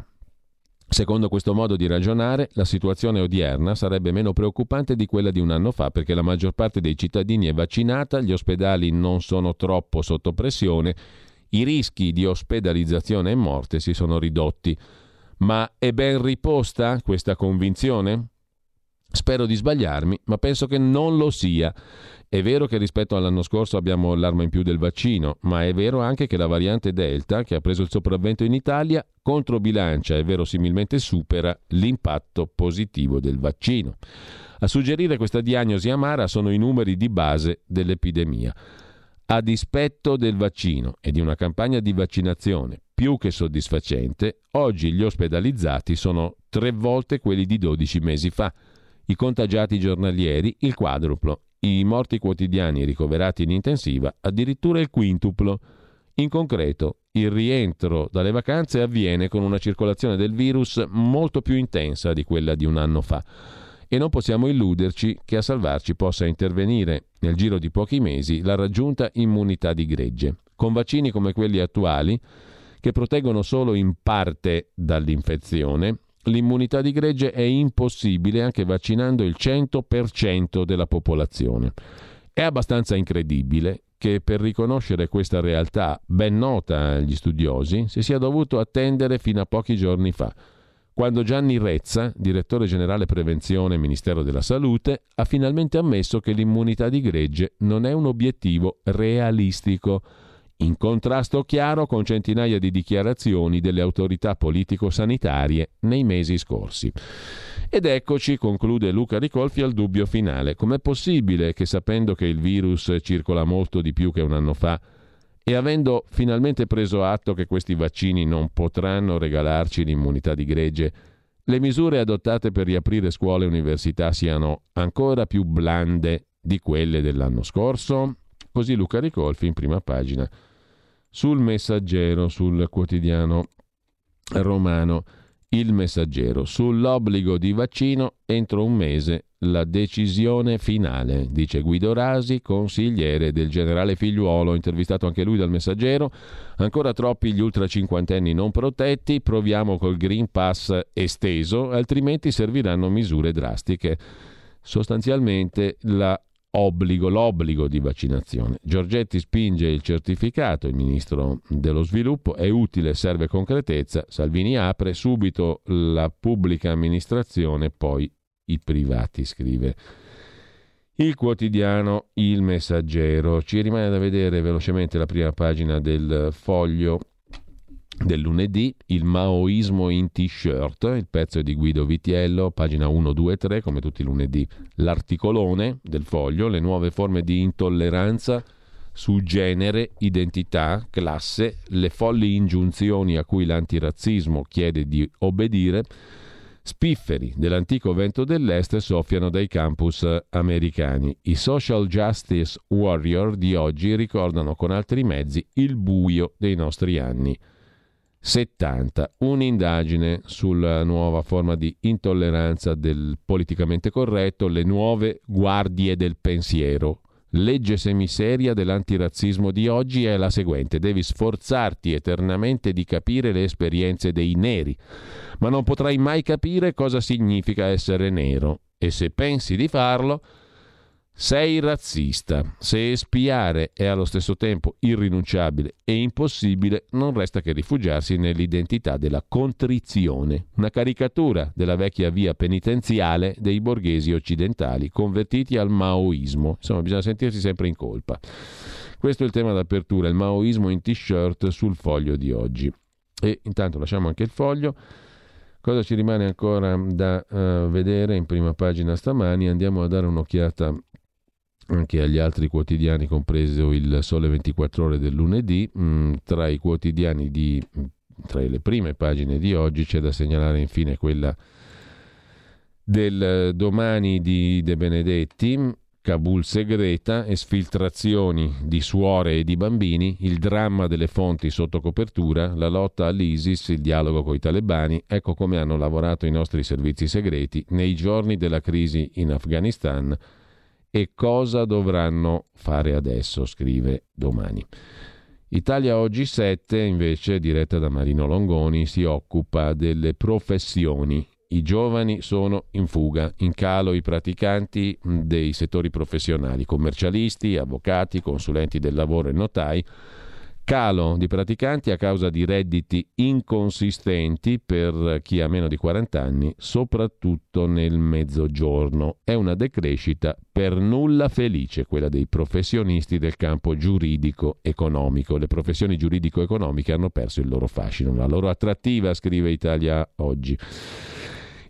Speaker 1: Secondo questo modo di ragionare, la situazione odierna sarebbe meno preoccupante di quella di un anno fa perché la maggior parte dei cittadini è vaccinata, gli ospedali non sono troppo sotto pressione i rischi di ospedalizzazione e morte si sono ridotti. Ma è ben riposta questa convinzione? Spero di sbagliarmi, ma penso che non lo sia. È vero che rispetto all'anno scorso abbiamo l'arma in più del vaccino, ma è vero anche che la variante Delta, che ha preso il sopravvento in Italia, controbilancia e verosimilmente supera l'impatto positivo del vaccino. A suggerire questa diagnosi amara sono i numeri di base dell'epidemia. A dispetto del vaccino e di una campagna di vaccinazione più che soddisfacente, oggi gli ospedalizzati sono tre volte quelli di 12 mesi fa, i contagiati giornalieri il quadruplo, i morti quotidiani ricoverati in intensiva addirittura il quintuplo. In concreto, il rientro dalle vacanze avviene con una circolazione del virus molto più intensa di quella di un anno fa e non possiamo illuderci che a salvarci possa intervenire nel giro di pochi mesi la raggiunta immunità di gregge. Con vaccini come quelli attuali, che proteggono solo in parte dall'infezione, l'immunità di gregge è impossibile anche vaccinando il 100% della popolazione. È abbastanza incredibile che per riconoscere questa realtà ben nota agli studiosi si sia dovuto attendere fino a pochi giorni fa, quando Gianni Rezza, direttore generale prevenzione Ministero della Salute, ha finalmente ammesso che l'immunità di gregge non è un obiettivo realistico in contrasto chiaro con centinaia di dichiarazioni delle autorità politico-sanitarie nei mesi scorsi. Ed eccoci, conclude Luca Ricolfi, al dubbio finale. Com'è possibile che sapendo che il virus circola molto di più che un anno fa e avendo finalmente preso atto che questi vaccini non potranno regalarci l'immunità di gregge, le misure adottate per riaprire scuole e università siano ancora più blande di quelle dell'anno scorso? Così Luca Ricolfi in prima pagina sul messaggero, sul quotidiano romano Il Messaggero, sull'obbligo di vaccino entro un mese la decisione finale, dice Guido Rasi, consigliere del generale Figliuolo, intervistato anche lui dal Messaggero. Ancora troppi gli ultra cinquantenni non protetti, proviamo col Green Pass esteso, altrimenti serviranno misure drastiche. Sostanzialmente la obbligo, l'obbligo di vaccinazione. Giorgetti spinge il certificato, il ministro dello sviluppo, è utile, serve concretezza, Salvini apre subito la pubblica amministrazione, poi i privati, scrive. Il quotidiano Il Messaggero. Ci rimane da vedere velocemente la prima pagina del foglio del lunedì, il maoismo in t-shirt, il pezzo di Guido Vitiello, pagina 1, 2, 3, come tutti i lunedì, l'articolone del foglio, le nuove forme di intolleranza su genere, identità, classe, le folli ingiunzioni a cui l'antirazzismo chiede di obbedire, spifferi dell'antico vento dell'est soffiano dai campus americani. I social justice warrior di oggi ricordano con altri mezzi il buio dei nostri anni. 70. Un'indagine sulla nuova forma di intolleranza del politicamente corretto, le nuove guardie del pensiero. Legge semiseria dell'antirazzismo di oggi è la seguente: devi sforzarti eternamente di capire le esperienze dei neri, ma non potrai mai capire cosa significa essere nero e se pensi di farlo, sei razzista. Se espiare è allo stesso tempo irrinunciabile e impossibile, non resta che rifugiarsi nell'identità della contrizione, una caricatura della vecchia via penitenziale dei borghesi occidentali convertiti al maoismo. Insomma, bisogna sentirsi sempre in colpa. Questo è il tema d'apertura, il maoismo in t-shirt sul foglio di oggi. E intanto lasciamo anche il foglio. Cosa ci rimane ancora da uh, vedere in prima pagina stamani? Andiamo a dare un'occhiata anche agli altri quotidiani, compreso il Sole 24 Ore del lunedì. Mm, tra i quotidiani di, tra le prime pagine di oggi c'è da segnalare infine quella del domani di De Benedetti, Kabul segreta, esfiltrazioni di suore e di bambini, il dramma delle fonti sotto copertura, la lotta all'ISIS, il dialogo con i talebani, ecco come hanno lavorato i nostri servizi segreti nei giorni della crisi in Afghanistan e cosa dovranno fare adesso, scrive domani. Italia Oggi 7, invece, diretta da Marino Longoni, si occupa delle professioni. I giovani sono in fuga, in calo i praticanti dei settori professionali, commercialisti, avvocati, consulenti del lavoro e notai Calo di praticanti a causa di redditi inconsistenti per chi ha meno di 40 anni, soprattutto nel mezzogiorno. È una decrescita per nulla felice quella dei professionisti del campo giuridico-economico. Le professioni giuridico-economiche hanno perso il loro fascino, la loro attrattiva, scrive Italia oggi.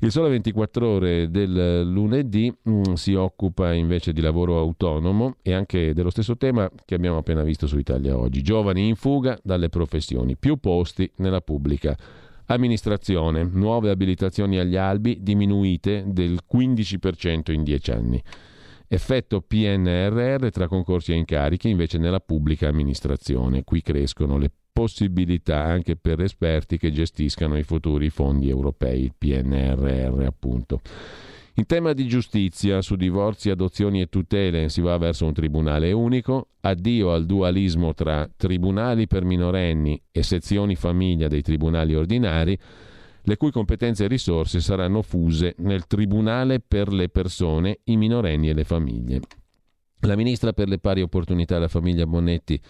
Speaker 1: Il Sole 24 Ore del lunedì mh, mm, si occupa invece di lavoro autonomo e anche dello stesso tema che abbiamo appena visto su Italia Oggi. Giovani in fuga dalle professioni, più posti nella pubblica amministrazione, nuove abilitazioni agli albi diminuite del 15% in 10 anni. Effetto PNRR tra concorsi e incarichi invece nella pubblica amministrazione. Qui crescono le possibilità anche per esperti che gestiscano i futuri fondi europei, il PNRR appunto. In tema di giustizia, su divorzi, adozioni e tutele si va verso un tribunale unico, addio al dualismo tra tribunali per minorenni e sezioni famiglia dei tribunali ordinari, le cui competenze e risorse saranno fuse nel Tribunale per le persone, i minorenni e le famiglie. La ministra per le pari opportunità la famiglia Bonetti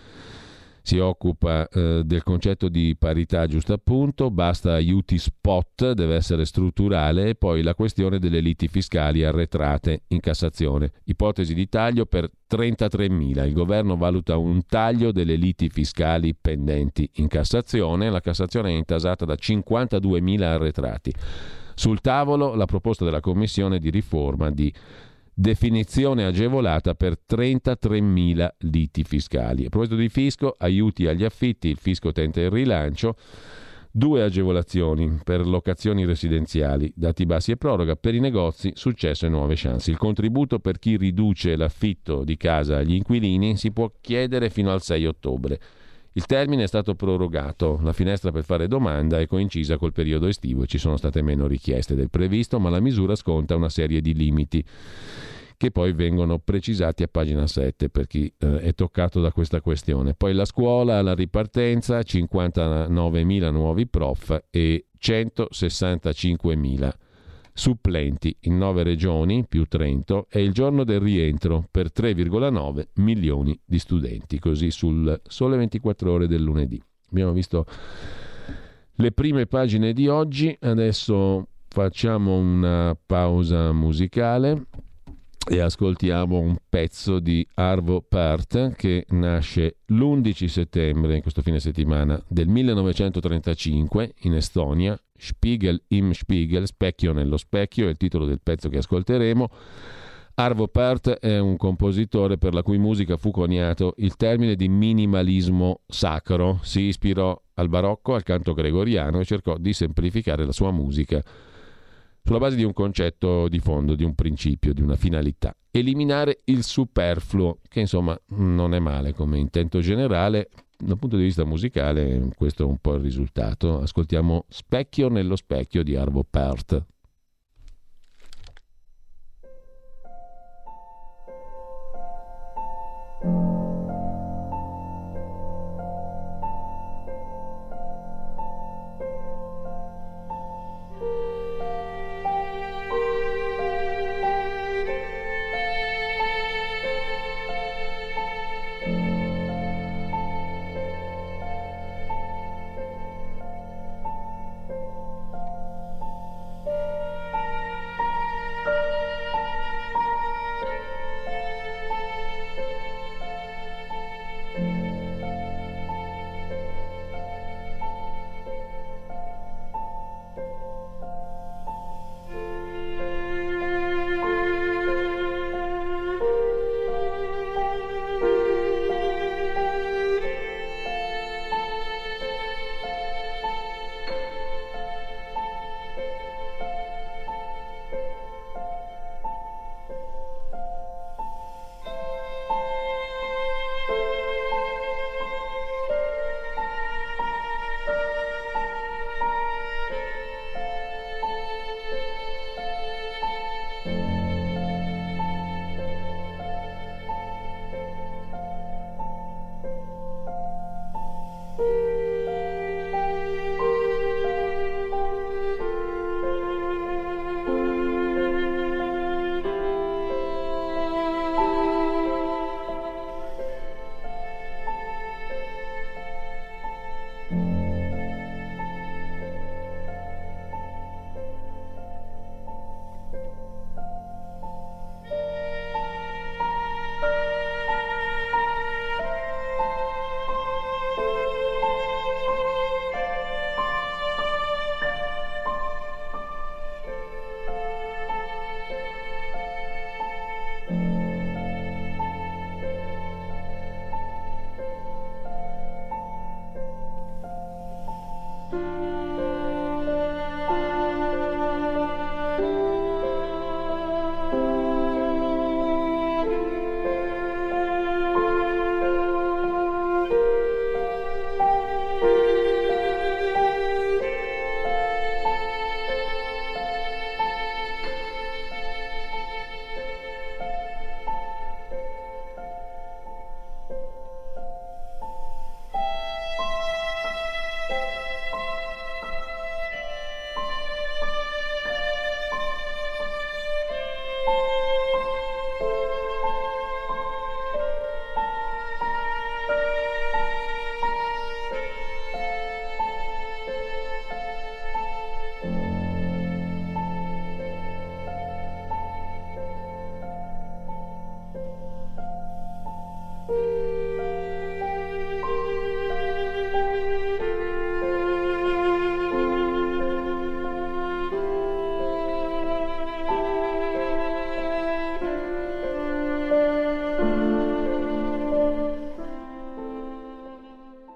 Speaker 1: si occupa eh, del concetto di parità giusto appunto, basta aiuti spot, deve essere strutturale e poi la questione delle liti fiscali arretrate in Cassazione. Ipotesi di taglio per 33.000. Il governo valuta un taglio delle liti fiscali pendenti in Cassazione, la Cassazione è intasata da 52.000 arretrati. Sul tavolo la proposta della Commissione di riforma di definizione agevolata per 33.000 liti fiscali. A proposito di fisco, aiuti agli affitti, il fisco tenta il rilancio, due agevolazioni per locazioni residenziali, dati bassi e proroga, per i negozi, successo e nuove chance. Il contributo per chi riduce l'affitto di casa agli inquilini si può chiedere fino al 6 ottobre. Il termine è stato prorogato, la finestra per fare domanda è coincisa col periodo estivo e ci sono state meno richieste del previsto, ma la misura sconta una serie di limiti che poi vengono precisati a pagina 7 per chi eh, è toccato da questa questione. Poi la scuola, la ripartenza, 59.000 nuovi prof e 165.000 supplenti in 9 regioni più Trento è il giorno del rientro per 3,9 milioni di studenti, così sul sole 24 ore del lunedì. Abbiamo visto le prime pagine di oggi, adesso facciamo una pausa musicale e ascoltiamo un pezzo di Arvo Pärt che nasce l'11 settembre, questo fine settimana, del 1935 in Estonia. Spiegel im Spiegel, specchio nello specchio, è il titolo del pezzo che ascolteremo. Arvo Pärt è un compositore per la cui musica fu coniato il termine di minimalismo sacro. Si ispirò al barocco, al canto gregoriano e cercò di semplificare la sua musica sulla base di un concetto di fondo, di un principio, di una finalità. Eliminare il superfluo, che insomma non è male come intento generale, dal punto di vista musicale questo è un po' il risultato. Ascoltiamo Specchio nello specchio di Arvo Pärt.